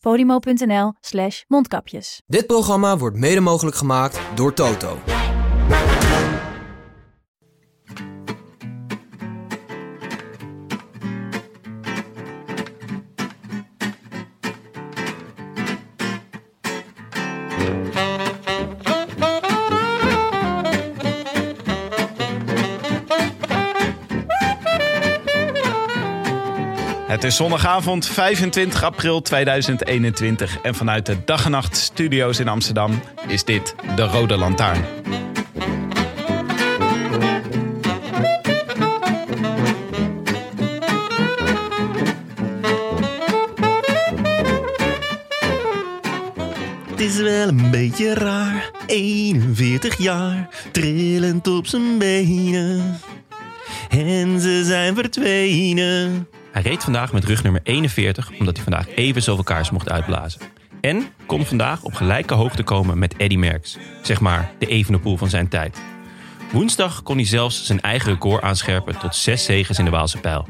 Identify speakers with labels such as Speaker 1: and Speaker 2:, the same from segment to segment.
Speaker 1: podimo.nl slash mondkapjes.
Speaker 2: Dit programma wordt mede mogelijk gemaakt door Toto.
Speaker 3: Zondagavond 25 april 2021 en vanuit de Dag en Nacht Studio's in Amsterdam is dit de Rode Lantaarn.
Speaker 4: Het is wel een beetje raar, 41 jaar, trillend op zijn benen. En ze zijn verdwenen. Hij reed vandaag met rugnummer 41 omdat hij vandaag even zoveel kaars mocht uitblazen. En kon vandaag op gelijke hoogte komen met Eddy Merckx, zeg maar de Evenepoel van zijn tijd. Woensdag kon hij zelfs zijn eigen record aanscherpen tot zes zegens in de Waalse pijl.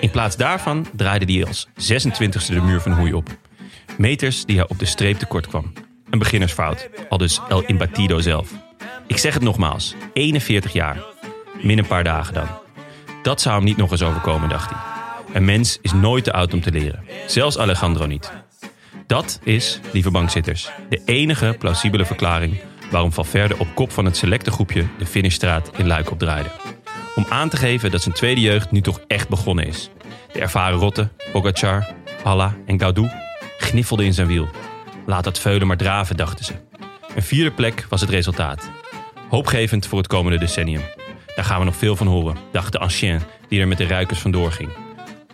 Speaker 4: In plaats daarvan draaide hij als 26e de muur van Hoei op. Meters die hij op de streep tekort kwam. Een beginnersfout, al dus El Imbatido zelf. Ik zeg het nogmaals, 41 jaar. Min een paar dagen dan. Dat zou hem niet nog eens overkomen, dacht hij. Een mens is nooit te oud om te leren. Zelfs Alejandro niet. Dat is, lieve bankzitters, de enige plausibele verklaring waarom Valverde op kop van het selecte groepje de finishstraat in Luik opdraaide. Om aan te geven dat zijn tweede jeugd nu toch echt begonnen is. De ervaren rotte, Pogacar, Halla en Gaudu gniffelden in zijn wiel. Laat dat veulen maar draven, dachten ze. Een vierde plek was het resultaat. Hoopgevend voor het komende decennium. Daar gaan we nog veel van horen, dacht de ancien die er met de ruikers vandoor ging.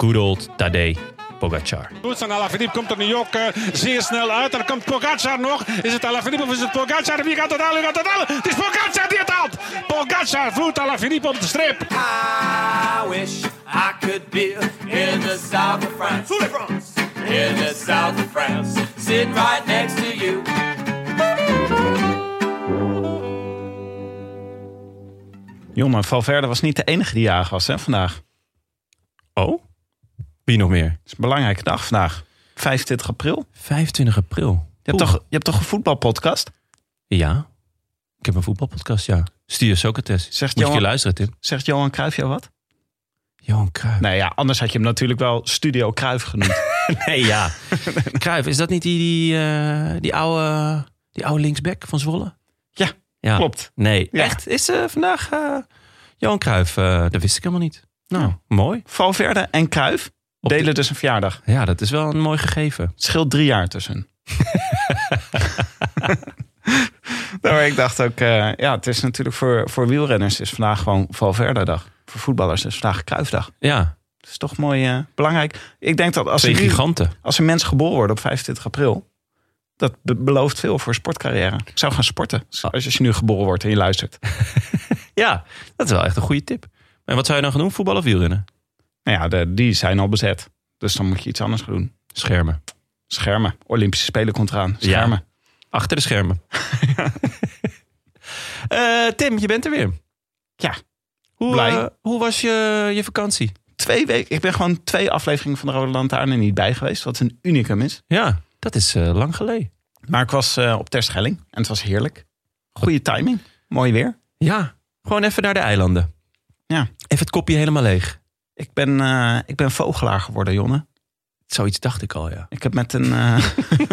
Speaker 4: Good old Tadej Pogacar.
Speaker 5: Goed, en Alaphilippe komt er nu ook uh, zeer snel uit. Er komt Pogacar nog. Is het Alaphilippe of is het Pogacar? Wie gaat het halen? Wie gaat het halen? Het is Pogacar die het haalt. Pogacar voert Alaphilippe op de streep.
Speaker 6: I wish I could be in the south of France. In the south of France. Sitting right next to you.
Speaker 3: Jongen, Valverde was niet de enige die jarig was hè, vandaag.
Speaker 4: Oh? Wie nog meer?
Speaker 3: Het is een belangrijke dag vandaag. 25 april.
Speaker 4: 25 april.
Speaker 3: Je hebt, toch, je hebt toch een voetbalpodcast?
Speaker 4: Ja. Ik heb een voetbalpodcast, ja. Studio Socrates.
Speaker 3: Zegt
Speaker 4: Moet je
Speaker 3: Johan-
Speaker 4: luisteren, Tim.
Speaker 3: Zegt Johan Cruijff jou wat?
Speaker 4: Johan Cruijff.
Speaker 3: Nee, ja, anders had je hem natuurlijk wel Studio Cruijff genoemd.
Speaker 4: Nee, ja. Cruijff, is dat niet die, die, eh, die, oude, die oude linksback van Zwolle?
Speaker 3: Ja,
Speaker 4: Ja.
Speaker 3: klopt.
Speaker 4: Nee,
Speaker 3: Ja.
Speaker 4: echt? Is eh, vandaag eh, Johan Cruijff? dat wist ik helemaal niet. Nou, mooi.
Speaker 3: Valverde en Cruijff
Speaker 4: Op de-
Speaker 3: delen dus een verjaardag.
Speaker 4: Ja, dat is wel een mooi gegeven.
Speaker 3: Het scheelt drie jaar tussen. nou, ik dacht ook, eh, ja, het is natuurlijk voor, voor wielrenners is vandaag gewoon Valverde-dag. Voor voetballers is vandaag Cruijffdag.
Speaker 4: Ja,
Speaker 3: Dat is toch mooi eh, belangrijk. Ik denk dat als
Speaker 4: twee
Speaker 3: er,
Speaker 4: giganten.
Speaker 3: als een mens geboren wordt op 25 april, dat be- belooft veel voor sportcarrière. Ik zou gaan sporten.
Speaker 4: Ah.
Speaker 3: Als je nu geboren wordt en je luistert.
Speaker 4: Ja, dat is wel echt een goede tip. En wat zou je dan gaan doen? Voetbal of wielrennen?
Speaker 3: Nou ja, de, die zijn al bezet. Dus dan moet je iets anders gaan doen.
Speaker 4: Schermen.
Speaker 3: Schermen. Olympische Spelen komt eraan. Schermen.
Speaker 4: Achter de schermen. Eh, Tim, je bent er weer.
Speaker 3: Ja.
Speaker 4: Hoe,
Speaker 3: Blij.
Speaker 4: eh, hoe was je, je vakantie?
Speaker 3: Twee weken. Ik ben gewoon twee afleveringen van de Rode Lantaarn er niet bij geweest. Wat een unicum is.
Speaker 4: Ja, dat is eh, lang geleden.
Speaker 3: Maar ik was op Terschelling en het was heerlijk. Goede timing. Mooi weer.
Speaker 4: Ja, gewoon even naar de eilanden.
Speaker 3: Ja.
Speaker 4: Even het kopje helemaal leeg.
Speaker 3: Ik ben, eh, ik ben vogelaar geworden, Jonne.
Speaker 4: Zoiets dacht ik al, ja.
Speaker 3: Ik heb met een... eh,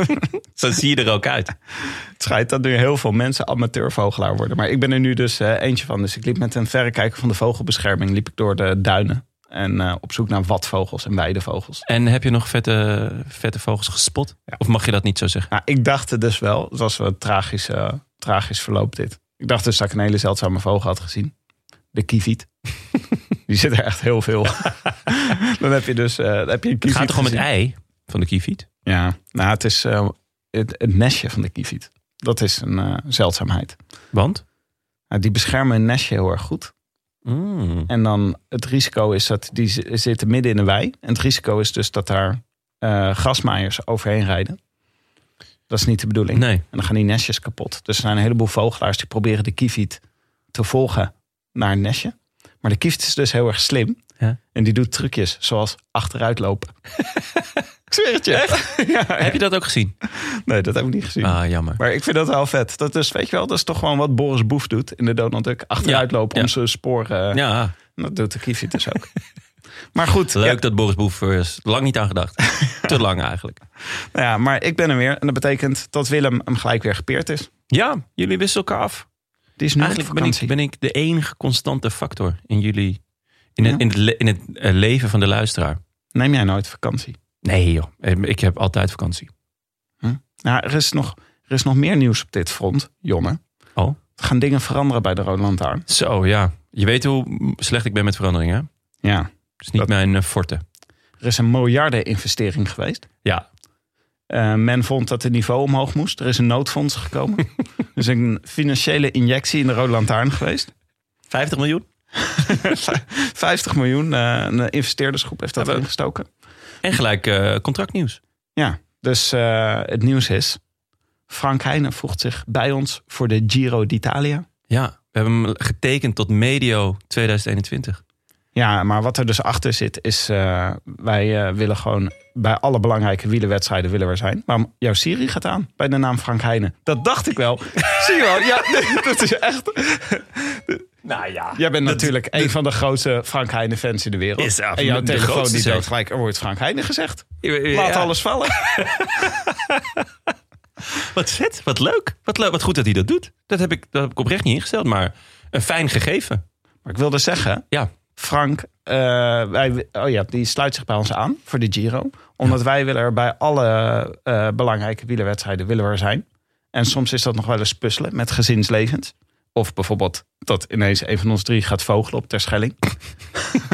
Speaker 4: Zo zie je er ook uit.
Speaker 3: het schijnt dat nu heel veel mensen amateurvogelaar worden. Maar ik ben er nu dus eh, eentje van. Dus ik liep met een verrekijker van de vogelbescherming... liep ik door de duinen. En op zoek naar watvogels en weidevogels.
Speaker 4: En heb je nog vette, vette vogels gespot? Of mag je dat niet zo zeggen?
Speaker 3: Nou, ik dacht het dus wel. Het was wel een tragisch, tragisch verloop dit. Ik dacht dus dat ik een hele zeldzame vogel had gezien. De kieviet. Die zit er echt heel veel. dan heb je dus dan heb je een
Speaker 4: Het gaat toch om het ei van de kieviet?
Speaker 3: Ja, nou het is... eh, het, het nestje van de kieviet. Dat is een eh, zeldzaamheid.
Speaker 4: Want?
Speaker 3: Nou, die beschermen een nestje heel erg goed.
Speaker 4: Mm.
Speaker 3: En dan het risico is dat die zitten midden in de wei. En het risico is dus dat daar grasmaaiers overheen rijden. Dat is niet de bedoeling.
Speaker 4: Nee.
Speaker 3: En dan gaan die nestjes kapot. Dus er zijn een heleboel vogelaars die proberen de kieviet te volgen naar een nestje. Maar de kieviet is dus heel erg slim.
Speaker 4: Ja.
Speaker 3: En die doet trucjes zoals achteruit lopen. ik zweer het je. ja,
Speaker 4: Heb je dat ook gezien?
Speaker 3: Nee, dat heb ik niet gezien.
Speaker 4: Ah, jammer.
Speaker 3: Maar ik vind dat wel vet. Dat is, weet je wel, dat is toch gewoon wat Boris Boef doet in de Donald Duck. Achteruit lopen om zijn sporen.
Speaker 4: Ja,
Speaker 3: Dat doet de kieviet dus ook. maar goed,
Speaker 4: leuk
Speaker 3: ja,
Speaker 4: dat Boris Boef is lang niet aan gedacht. Te lang eigenlijk.
Speaker 3: nou ja, maar ik ben er weer. En dat betekent dat Willem hem gelijk weer gepeerd is.
Speaker 4: Ja, jullie wisselen elkaar af.
Speaker 3: Die is
Speaker 4: Eigenlijk ben ik, ben ik de enige constante factor in jullie... In het, in het, in het eh, leven van de luisteraar.
Speaker 3: Neem jij nooit vakantie?
Speaker 4: Nee joh, Eh, ik heb altijd vakantie.
Speaker 3: Nou, er is, nog, er is nog meer nieuws op dit front, Jonne.
Speaker 4: Oh?
Speaker 3: Er gaan dingen veranderen bij de Rode Lantaarn.
Speaker 4: Zo ja, je weet hoe slecht ik ben met veranderingen.
Speaker 3: Ja,
Speaker 4: Dat is niet
Speaker 3: Dat-
Speaker 4: mijn eh, forte.
Speaker 3: er is een miljardeninvestering geweest.
Speaker 4: Ja,
Speaker 3: Eh, men vond dat het niveau omhoog moest. Er is een noodfonds gekomen. er is een financiële injectie in de Rode Lantaarn geweest.
Speaker 4: 50 miljoen.
Speaker 3: 50 miljoen. eh, een investeerdersgroep heeft dat
Speaker 4: Ja, we-
Speaker 3: erin gestoken.
Speaker 4: En gelijk eh, contractnieuws.
Speaker 3: Ja, dus het nieuws is... Frank Heijnen voegt zich bij ons voor de Giro d'Italia.
Speaker 4: Ja, we hebben hem getekend tot medio 2021.
Speaker 3: Ja, maar wat er dus achter zit is... eh, wij eh, willen gewoon bij alle belangrijke wielerwedstrijden willen we er zijn. Maar jouw Siri gaat aan bij de naam Frank Heijnen. Dat dacht ik wel. Zie je wel? Ja, nee, dat is echt...
Speaker 4: Nou ja.
Speaker 3: Jij bent natuurlijk een van de grootste Frank Heijnen fans in de wereld.
Speaker 4: Is
Speaker 3: en jouw telefoon die doet gelijk, er wordt Frank Heijnen gezegd. Laat alles vallen.
Speaker 4: Wat vet, wat leuk. Wat, leuk, wat goed dat hij dat doet. Dat heb, ik, dat heb ik oprecht niet ingesteld, maar een fijn gegeven.
Speaker 3: Maar ik wilde zeggen,
Speaker 4: Ja,
Speaker 3: Frank, eh, wij, oh ja, die sluit zich bij ons aan voor de Giro. Omdat wij willen er bij alle eh, belangrijke wielerwedstrijden willen we er zijn. En soms is dat nog wel eens puzzelen met gezinslevens. Of bijvoorbeeld dat ineens een van ons drie gaat vogelen op Terschelling.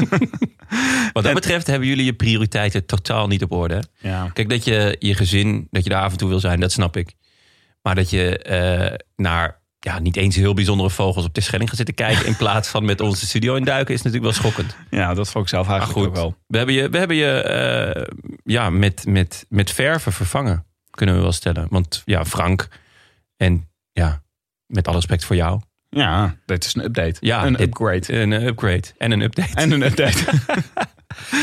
Speaker 4: wat dat betreft hebben jullie je prioriteiten totaal niet op orde.
Speaker 3: Ja.
Speaker 4: Kijk, dat je je gezin, dat je daar af en toe wil zijn, dat snap ik. Maar dat je eh, naar ja, niet eens heel bijzondere vogels op de Schelling gaat zitten kijken... in plaats van met onze studio induiken, is natuurlijk wel schokkend.
Speaker 3: ja, dat vond ik zelf eigenlijk ook
Speaker 4: goed,
Speaker 3: wel.
Speaker 4: we hebben je, we hebben je eh, ja, met, met, met verven vervangen, kunnen we wel stellen. Want ja, Frank en ja, met alle respect voor jou,
Speaker 3: Ja, dit is een update.
Speaker 4: Ja,
Speaker 3: een
Speaker 4: dit-
Speaker 3: upgrade.
Speaker 4: een eh, upgrade en een update.
Speaker 3: En een update.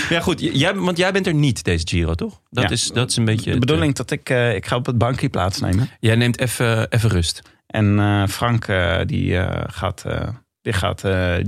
Speaker 4: Ja, goed. Jij, want jij bent er niet deze Giro, toch? Dat,
Speaker 3: Ja.
Speaker 4: is, dat is een beetje.
Speaker 3: De bedoeling dat ik, eh, ik ga op het bankje plaatsnemen.
Speaker 4: eh, jij neemt even even rust.
Speaker 3: En eh, Frank eh, die, eh, gaat, eh, die gaat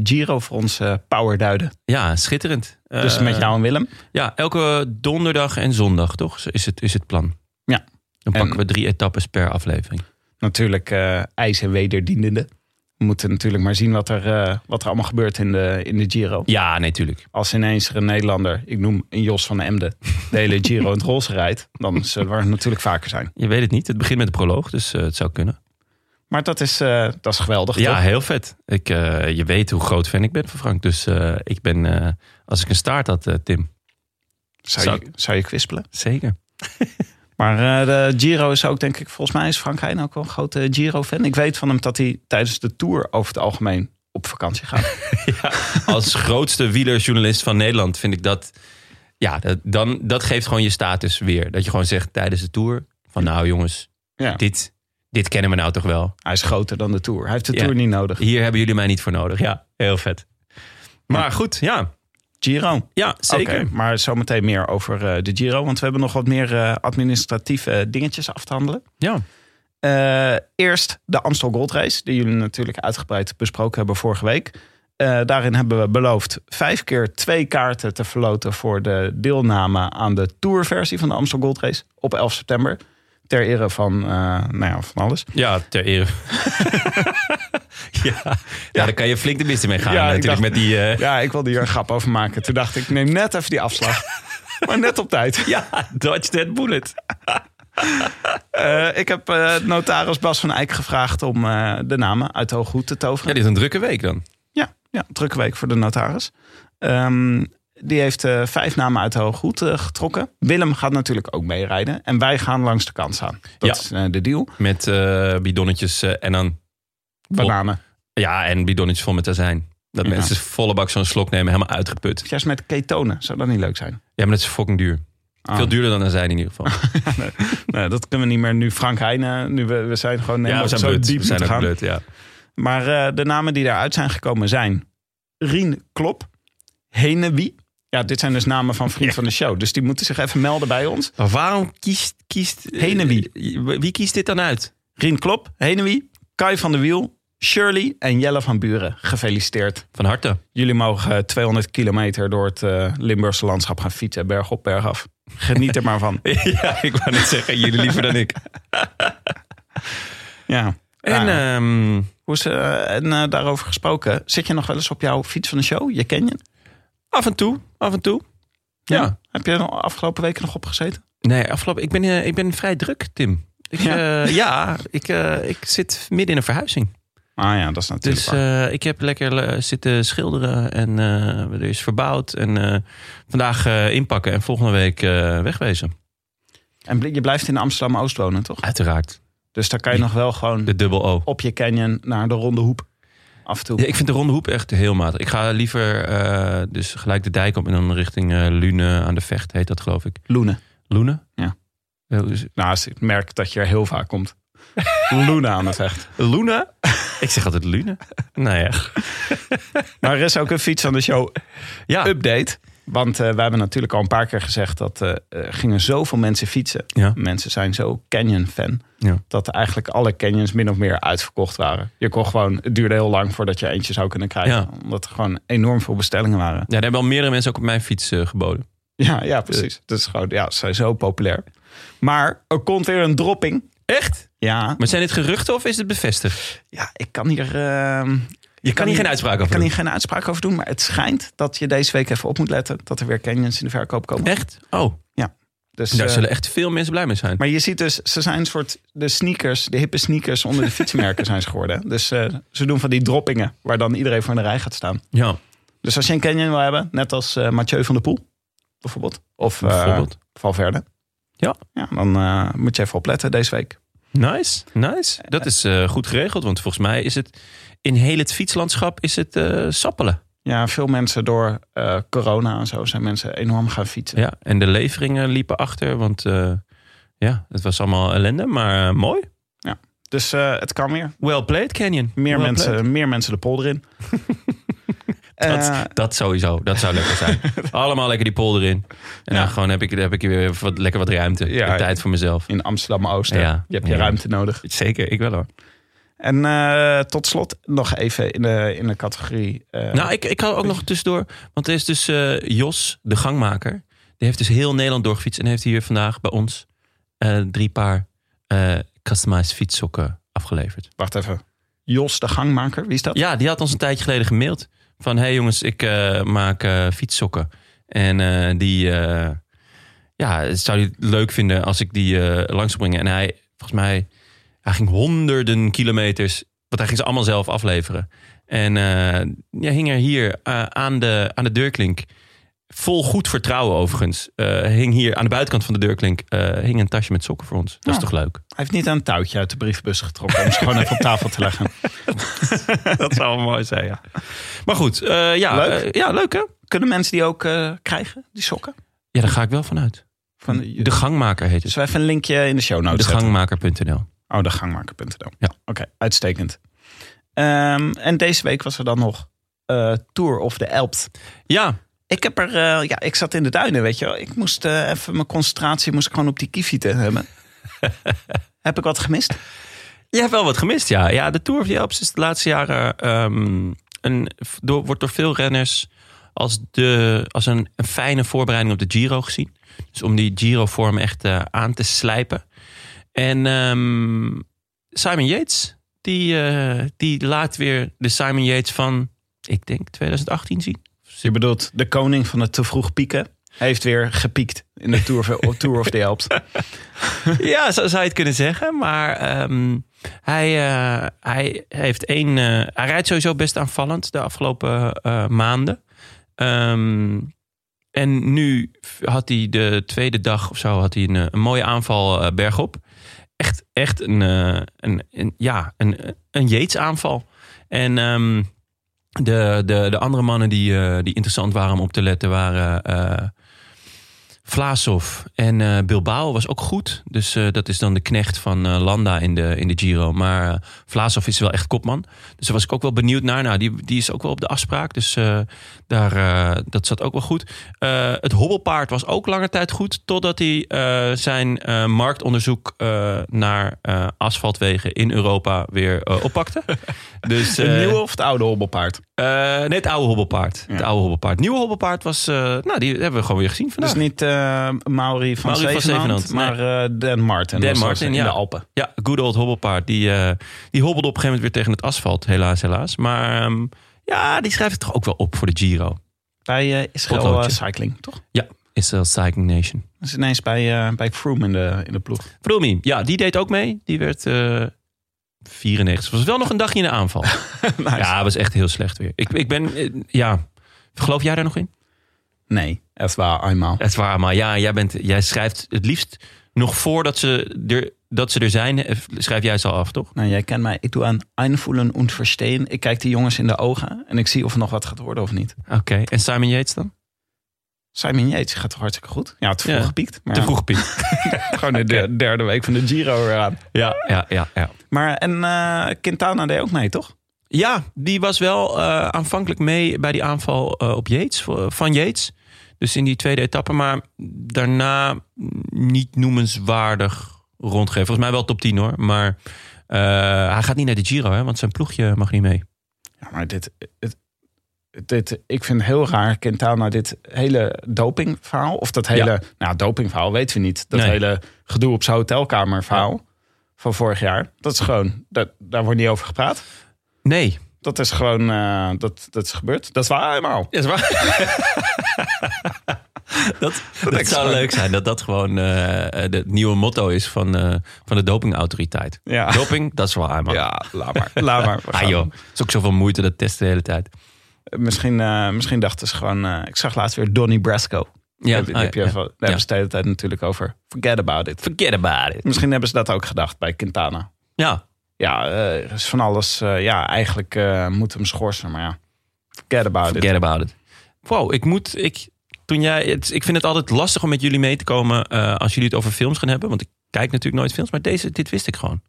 Speaker 3: Giro voor ons power duiden.
Speaker 4: Ja, schitterend.
Speaker 3: Dus met jou en Willem.
Speaker 4: Ja, elke donderdag en zondag, toch? Is het, is het plan.
Speaker 3: Ja.
Speaker 4: Dan
Speaker 3: En-
Speaker 4: pakken we drie etappes per aflevering.
Speaker 3: Natuurlijk ijs en wederdienende. We moeten natuurlijk maar zien wat er, wat er allemaal gebeurt in de, in de Giro.
Speaker 4: Ja, nee, tuurlijk.
Speaker 3: Als ineens er een Nederlander, ik noem een Jos van Emden, de hele Giro in het roze rijdt. Dan zullen we er natuurlijk vaker zijn.
Speaker 4: Je weet het niet. Het begint met de proloog, dus het zou kunnen.
Speaker 3: Maar dat is, eh, dat is geweldig,
Speaker 4: Ja,
Speaker 3: toch?
Speaker 4: heel vet. Ik, eh, je weet hoe groot fan ik ben van Frank. Dus eh, ik ben, als ik een staart had, Tim.
Speaker 3: Zou,
Speaker 4: zou-
Speaker 3: je, zou je kwispelen?
Speaker 4: Zeker.
Speaker 3: Maar de Giro is ook, denk ik, volgens mij is Frank Heijn ook wel een grote Giro-fan. Ik weet van hem dat hij tijdens de Tour over het algemeen op vakantie gaat.
Speaker 4: Als grootste wielerjournalist van Nederland vind ik dat... Ja, dat, dan, dat geeft gewoon je status weer. Dat je gewoon zegt tijdens de Tour... van nou jongens,
Speaker 3: Ja.
Speaker 4: dit, dit kennen we nou toch wel.
Speaker 3: Hij is groter dan de Tour. Hij heeft de
Speaker 4: Ja.
Speaker 3: Tour niet nodig.
Speaker 4: Hier hebben jullie mij niet voor nodig. Ja, heel vet. Maar goed, ja.
Speaker 3: Giro.
Speaker 4: Ja, zeker.
Speaker 3: Maar zometeen meer over eh, de Giro. Want we hebben nog wat meer eh, administratieve dingetjes af te handelen.
Speaker 4: Ja.
Speaker 3: Eh, eerst de Amstel Gold Race. Die jullie natuurlijk uitgebreid besproken hebben vorige week. Daarin hebben we beloofd vijf keer twee kaarten te verloten... voor de deelname aan de Tourversie van de Amstel Gold Race op 11 september. Ter ere van, eh, nou ja, van alles.
Speaker 4: Ja, ter ere. ja. ja, daar kan je flink de mist mee gaan.
Speaker 3: Ja, ik
Speaker 4: natuurlijk
Speaker 3: dacht-
Speaker 4: met die... eh,
Speaker 3: Ja, ik wilde hier een grap over maken. Toen dacht ik, neem net even die afslag. maar net op tijd.
Speaker 4: ja, dodge that bullet.
Speaker 3: Eh, ik heb notaris Bas van Eyck gevraagd om de namen uit Hooghoed te
Speaker 4: Ja,
Speaker 3: toveren.
Speaker 4: dit is een drukke week dan.
Speaker 3: Ja, ja, drukke week voor de notaris. Ehm, die heeft eh, vijf namen uit de hooggoed eh, getrokken. Willem gaat natuurlijk ook meerijden. En wij gaan langs de kant staan. Dat
Speaker 4: Ja.
Speaker 3: is eh, de deal.
Speaker 4: Met bidonnetjes en dan...
Speaker 3: Bananen.
Speaker 4: Ja, en bidonnetjes vol met azijn. Dat
Speaker 3: Ja.
Speaker 4: mensen volle bak zo'n slok nemen, helemaal uitgeput.
Speaker 3: Juist met ketonen. Zou dat niet leuk zijn?
Speaker 4: Ja, maar dat is fucking duur.
Speaker 3: Ah.
Speaker 4: Veel duurder dan azijn in ieder geval.
Speaker 3: Nee, dat kunnen we niet meer nu. Frank Heijnen, nu we, we zijn gewoon
Speaker 4: ja, we zijn
Speaker 3: zo
Speaker 4: blut.
Speaker 3: diep
Speaker 4: We zijn
Speaker 3: gaan.
Speaker 4: blut, ja.
Speaker 3: Maar de namen die daaruit zijn gekomen zijn Rien Klop, Henewie. Ja, dit zijn dus namen van vriend van de show. Dus die moeten zich even melden bij ons.
Speaker 4: Maar waarom kiest... kiest eh,
Speaker 3: Henewie.
Speaker 4: Wie kiest dit dan uit?
Speaker 3: Rien Klop, Henewie, Kai van der Wiel, Shirley en Jelle van Buren. Gefeliciteerd.
Speaker 4: Van harte.
Speaker 3: Jullie mogen eh, 200 kilometer door het eh, Limburgse landschap gaan fietsen. Berg op, berg af. Geniet er maar van.
Speaker 4: ja, ik wou net zeggen, jullie liever dan ik.
Speaker 3: Ja.
Speaker 4: En
Speaker 3: Ja.
Speaker 4: ehm,
Speaker 3: Hoe is, eh, en eh, daarover gesproken, zit je nog wel eens op jouw fiets van de show? Je ken je?
Speaker 4: Af en toe, af en toe. Ja.
Speaker 3: Heb je er de afgelopen weken nog opgezeten?
Speaker 4: Nee, afgelopen, ik, ben, eh, ik ben vrij druk, Tim. Ik,
Speaker 3: Ja.
Speaker 4: ja, ja ik, eh, ik zit midden in een verhuizing.
Speaker 3: Ah ja, dat is natuurlijk
Speaker 4: Dus eh, ik heb lekker eh, zitten schilderen en eh, er is verbouwd. En eh, vandaag eh, inpakken en volgende week eh, wegwezen.
Speaker 3: En je blijft in Amsterdam-Oost wonen, toch?
Speaker 4: Uiteraard.
Speaker 3: Dus daar kan je nog wel gewoon
Speaker 4: De dubbel O.
Speaker 3: op je canyon naar de ronde hoep. Af en toe.
Speaker 4: Ja, ik vind de ronde hoep echt heel matig. Ik ga liever eh, dus gelijk de dijk op en dan richting eh, Lune aan de Vecht, heet dat geloof ik.
Speaker 3: Loenen.
Speaker 4: Lune?
Speaker 3: Ja. Nou, ik merk dat je er heel vaak komt. Loenen aan het vecht.
Speaker 4: Luna? ik zeg altijd Lune. nou ja.
Speaker 3: Maar er is ook een fiets aan de show
Speaker 4: Ja.
Speaker 3: update. Want eh, we hebben natuurlijk al een paar keer gezegd dat er gingen zoveel mensen fietsen.
Speaker 4: Ja.
Speaker 3: Mensen zijn zo canyon-fan.
Speaker 4: Ja.
Speaker 3: Dat eigenlijk alle canyons min of meer uitverkocht waren. Je kon gewoon, het duurde heel lang voordat je eentje zou kunnen krijgen.
Speaker 4: Ja.
Speaker 3: Omdat er gewoon enorm veel bestellingen waren.
Speaker 4: Ja, er hebben al meerdere mensen ook op mijn fiets geboden.
Speaker 3: Ja, ja precies. Dat is gewoon, ja, ze zijn zo populair. Maar er komt weer een dropping.
Speaker 4: Echt?
Speaker 3: Ja,
Speaker 4: Maar zijn dit geruchten of is het bevestigd?
Speaker 3: ja ik kan hier... ehm,
Speaker 4: Je kan hier geen uitspraak over
Speaker 3: Ik kan
Speaker 4: doen.
Speaker 3: hier geen uitspraak over doen. Maar het schijnt dat je deze week even op moet letten. Dat er weer canyons in de verkoop komen.
Speaker 4: Echt? Oh,
Speaker 3: Dus,
Speaker 4: daar
Speaker 3: eh,
Speaker 4: zullen echt veel mensen blij mee zijn.
Speaker 3: Maar je ziet dus, ze zijn een soort de sneakers, de hippe sneakers onder de fietsmerken zijn ze geworden. Dus eh, ze doen van die droppingen waar dan iedereen voor in de rij gaat staan.
Speaker 4: Ja,
Speaker 3: Dus als je een canyon wil hebben, net als eh, Mathieu van der Poel, bijvoorbeeld. Of
Speaker 4: bijvoorbeeld.
Speaker 3: Valverde.
Speaker 4: Ja.
Speaker 3: ja dan moet je even opletten deze week.
Speaker 4: Nice, nice. Dat is goed geregeld, want volgens mij is het in heel het fietslandschap is het eh, sappelen.
Speaker 3: Ja, veel mensen door eh, corona en zo zijn mensen enorm gaan fietsen.
Speaker 4: Ja, en de leveringen liepen achter, want eh, ja, het was allemaal ellende, maar mooi.
Speaker 3: Dus eh, het kan weer.
Speaker 4: Well played, Canyon.
Speaker 3: Meer,
Speaker 4: Well
Speaker 3: mensen,
Speaker 4: played.
Speaker 3: meer mensen de polder in.
Speaker 4: Dat, dat sowieso, dat zou lekker zijn. Allemaal lekker die polder in. En
Speaker 3: Ja.
Speaker 4: dan gewoon heb ik, heb ik weer wat, lekker wat ruimte.
Speaker 3: Ja,
Speaker 4: tijd voor mezelf.
Speaker 3: in Amsterdam-Oost. hè.
Speaker 4: Ja.
Speaker 3: Je hebt je
Speaker 4: Ja.
Speaker 3: ruimte nodig.
Speaker 4: Zeker, ik wel hoor.
Speaker 3: En eh, tot slot nog even in de, in de categorie. eh,
Speaker 4: Nou, ik, ik had ook nog tussendoor. Want er is dus eh, Jos, de gangmaker. Die heeft dus heel Nederland doorgefietst. En heeft hier vandaag bij ons drie paar customized fietssokken afgeleverd.
Speaker 3: Wacht even. Jos, de gangmaker, wie is dat?
Speaker 4: Ja, die had ons een tijdje geleden gemaild. Van, hey jongens, ik maak fietssokken. En die... ja, zou het leuk vinden als ik die langs zou brengen. En hij, volgens mij... Hij ging honderden kilometers... Want hij ging ze allemaal zelf afleveren. En eh ja, hing er hier eh, aan, de, aan de deurklink... Vol goed vertrouwen overigens. eh, hing hier aan de buitenkant van de deurklink... hing een tasje met sokken voor ons. Dat is
Speaker 3: Oh.
Speaker 4: toch leuk?
Speaker 3: Hij heeft niet een touwtje uit de brievenbus getrokken om ze gewoon even op tafel te leggen.
Speaker 4: Dat zou wel mooi zijn, ja. Maar goed, ja,
Speaker 3: Leuk.
Speaker 4: ja, leuk hè?
Speaker 3: Kunnen mensen die ook krijgen, die sokken?
Speaker 4: Ja, daar ga ik wel vanuit.
Speaker 3: Van,
Speaker 4: De gangmaker heet het.
Speaker 3: dus we even een linkje in de show notes.
Speaker 4: Degangmaker.nl.
Speaker 3: Oh, de gangmaker.nl.
Speaker 4: Ja.
Speaker 3: Oké, uitstekend. Ehm, en deze week was er dan nog eh, Tour of the Alps.
Speaker 4: Ja,
Speaker 3: Ik heb er, eh, ja, ik zat in de duinen, weet je wel. Ik moest eh, even mijn concentratie moest ik gewoon op die kiefieten hebben. heb ik wat gemist?
Speaker 4: je hebt wel wat gemist, ja. Ja, de Tour of the Alps is de laatste jaren... ehm, een, door, wordt door veel renners als, de, als een, een fijne voorbereiding op de Giro gezien. Dus om die Giro-vorm echt aan te slijpen. En ehm, Simon Yates, die, eh, die laat weer de Simon Yates van, ik denk 2018 zien.
Speaker 3: Je bedoelt de koning van het te vroeg pieken heeft weer gepiekt in de Tour of, Tour of the Alps.
Speaker 4: ja, zo zou je het kunnen zeggen. Maar ehm, hij, eh, hij heeft één. eh, hij rijdt sowieso best aanvallend de afgelopen maanden. Ehm, en nu had hij de tweede dag of zo had hij een, een mooie aanval bergop. Echt, echt een, eh, een, een, ja, een, een Yates aanval. En ehm, de, de, de andere mannen die, eh, die interessant waren om op te letten waren... Vlasov en eh, Bilbao was ook goed. Dus eh, dat is dan de knecht van eh, Landa in de, in de Giro. Maar Vlasov is wel echt kopman. Dus daar was ik ook wel benieuwd naar. Nou, die, die is ook wel op de afspraak. Dus daar, dat zat ook wel goed. Het hobbelpaard was ook lange tijd goed. Totdat hij zijn marktonderzoek naar asfaltwegen in Europa weer oppakte. dus,
Speaker 3: Het
Speaker 4: eh,
Speaker 3: nieuwe of het oude hobbelpaard?
Speaker 4: eh, nee, het oude hobbelpaard. Het oude hobbelpaard. Nieuwe hobbelpaard was... eh, nou, die hebben we gewoon weer gezien vandaag.
Speaker 3: Dus niet Mauri van
Speaker 4: Mauri van
Speaker 3: Zevenand, maar Dan Martin.
Speaker 4: Dan Martin,
Speaker 3: in
Speaker 4: ja.
Speaker 3: de Alpen.
Speaker 4: Ja, good old hobbelpaard. Die, die hobbelde op een gegeven moment weer tegen het asfalt. Helaas, helaas. Maar ehm, ja, die schrijft het toch ook wel op voor de Giro.
Speaker 3: Bij Israël eh, Cycling, toch?
Speaker 4: Ja, Israel Cycling Nation.
Speaker 3: Dat is ineens bij, bij Froome in de, in de ploeg.
Speaker 4: Froome, ja, die deed ook mee. Die werd 94. Was wel nog een dagje in de aanval.
Speaker 3: Nice.
Speaker 4: Ja, was echt heel slecht weer. Ik, ik ben, eh, ja... Geloof jij daar nog in?
Speaker 3: Nee, het was eenmaal.
Speaker 4: Het is waar, maar ja, jij, bent, jij schrijft het liefst nog voordat ze er, dat ze er zijn, eh, schrijf jij ze al af, toch?
Speaker 3: Nou, jij kent mij. Ik doe aan einvoelen en verstaan. Ik kijk die jongens in de ogen en ik zie of er nog wat gaat worden of niet.
Speaker 4: Oké, en Simon Yates dan?
Speaker 3: Simon Yates gaat toch hartstikke goed? Ja, te vroeg
Speaker 4: Ja.
Speaker 3: gepiekt. Maar
Speaker 4: Te
Speaker 3: ja,
Speaker 4: vroeg, Piet.
Speaker 3: Gewoon de der- derde week van de Giro weer aan.
Speaker 4: Ja, ja, ja, ja.
Speaker 3: Maar en eh, Quintana deed ook mee, toch?
Speaker 4: Ja, die was wel eh, aanvankelijk mee bij die aanval eh, op Yates, van Yates. Dus in die tweede etappe, maar daarna niet noemenswaardig rondgeven. Volgens mij wel top 10 hoor, maar eh, hij gaat niet naar de Giro, hè, want zijn ploegje mag niet mee.
Speaker 3: Ja, maar dit, het, dit, ik vind het heel raar, Quintana, dit hele dopingverhaal. Of dat hele,
Speaker 4: Ja.
Speaker 3: nou dopingverhaal weten we niet. Dat
Speaker 4: Nee.
Speaker 3: hele gedoe op zijn hotelkamer verhaal van vorig jaar. Dat is gewoon, dat, daar wordt niet over gepraat.
Speaker 4: Nee,
Speaker 3: Dat is gewoon, eh, dat, dat is gebeurd. Dat is waar helemaal.
Speaker 4: is waar. dat dat zou leuk zijn, dat dat gewoon eh, het nieuwe motto is van, eh, van de dopingautoriteit.
Speaker 3: Ja,
Speaker 4: Doping, dat is waar, man.
Speaker 3: ja laat maar. Laat maar.
Speaker 4: Ah joh, het is ook zoveel moeite, dat testen de hele tijd.
Speaker 3: Misschien, eh, misschien dachten ze gewoon, eh, ik zag laatst weer Donnie Brasco.
Speaker 4: Ja,
Speaker 3: heb, heb je
Speaker 4: ah,
Speaker 3: even, daar hebben ze de hele tijd natuurlijk over. Forget about it.
Speaker 4: Forget about it.
Speaker 3: Misschien hebben ze dat ook gedacht bij Quintana.
Speaker 4: Ja,
Speaker 3: Ja, eh, er is van alles. ja, eigenlijk moet hem schorsen, maar ja. Forget about it.
Speaker 4: forget about it. Wow, ik moet... Ik, toen jij, het, ik vind het altijd lastig om met jullie mee te komen als jullie het over films gaan hebben. Want ik kijk natuurlijk nooit films, maar deze, dit wist ik gewoon.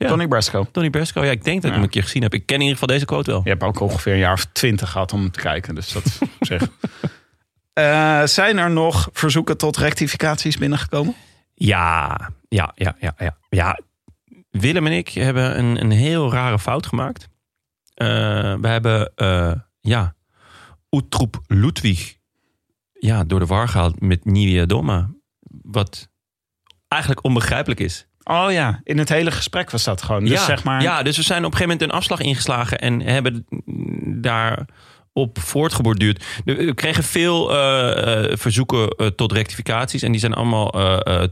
Speaker 4: Ja.
Speaker 3: Donnie Brasco.
Speaker 4: Tony Bresco, ja, ik denk dat ik hem een keer gezien heb. Ik ken in ieder geval deze quote wel.
Speaker 3: Je hebt ook ongeveer een jaar of twintig gehad om te kijken. Dus dat zich. Eh, zijn er nog verzoeken tot rectificaties binnengekomen?
Speaker 4: Ja, ja, ja, ja, ja. ja. Willem en ik hebben een, een heel rare fout gemaakt. Eh, we hebben, eh, ja, Utroep Ludwig ja, door de war gehaald met Nivea Doma. Wat eigenlijk onbegrijpelijk is.
Speaker 3: Oh ja, in het hele gesprek was dat gewoon. Dus
Speaker 4: ja,
Speaker 3: zeg maar.
Speaker 4: ja, dus we zijn op een gegeven moment een afslag ingeslagen en hebben daar op voortgeborduurd. We kregen veel eh, eh, verzoeken eh, tot rectificaties en die zijn allemaal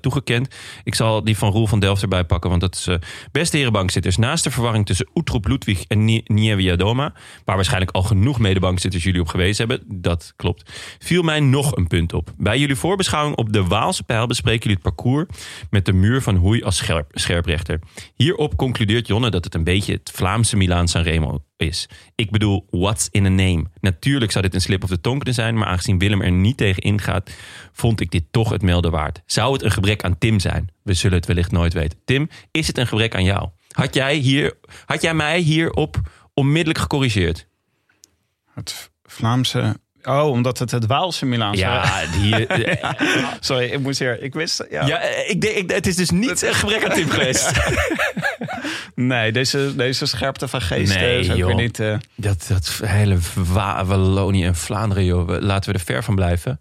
Speaker 4: toegekend. Ik zal die van Roel van Delft erbij pakken, want dat is... beste herenbankzitters, naast de verwarring tussen Utroep Ludwig en Nie- Nieuwia Doma... waar waarschijnlijk al genoeg medebankzitters jullie op gewezen hebben, dat klopt... viel mij nog een punt op. Bij jullie voorbeschouwing op de Waalse pijl bespreken jullie het parcours... met de muur van Hoei als scherp, scherprechter. Hierop concludeert Jonne dat het een beetje het Vlaamse Milaan Sanremo is. Ik bedoel, what's in a name? Natuurlijk zou dit een slip of de tong kunnen zijn... maar aangezien Willem er niet tegen ingaat... vond ik dit toch het melden waard. Zou het een gebrek aan Tim zijn? We zullen het wellicht nooit weten. Tim, is het een gebrek aan jou? Had jij, hier, had jij mij hierop onmiddellijk gecorrigeerd?
Speaker 3: Het Vlaamse. Oh, omdat het het Waalse Milaan is.
Speaker 4: Ja, hier,
Speaker 3: Sorry, ik moest hier. Ik wist. Ja.
Speaker 4: ja ik, denk- ik, het is dus niet een gebrek aan Tim geweest.
Speaker 3: Nee, deze, deze scherpte van geest
Speaker 4: Nee,
Speaker 3: eh, is ook
Speaker 4: joh.
Speaker 3: weer niet. eh,
Speaker 4: Dat, dat hele Wa- Wallonië en Vlaanderen, joh. Laten we er ver van blijven.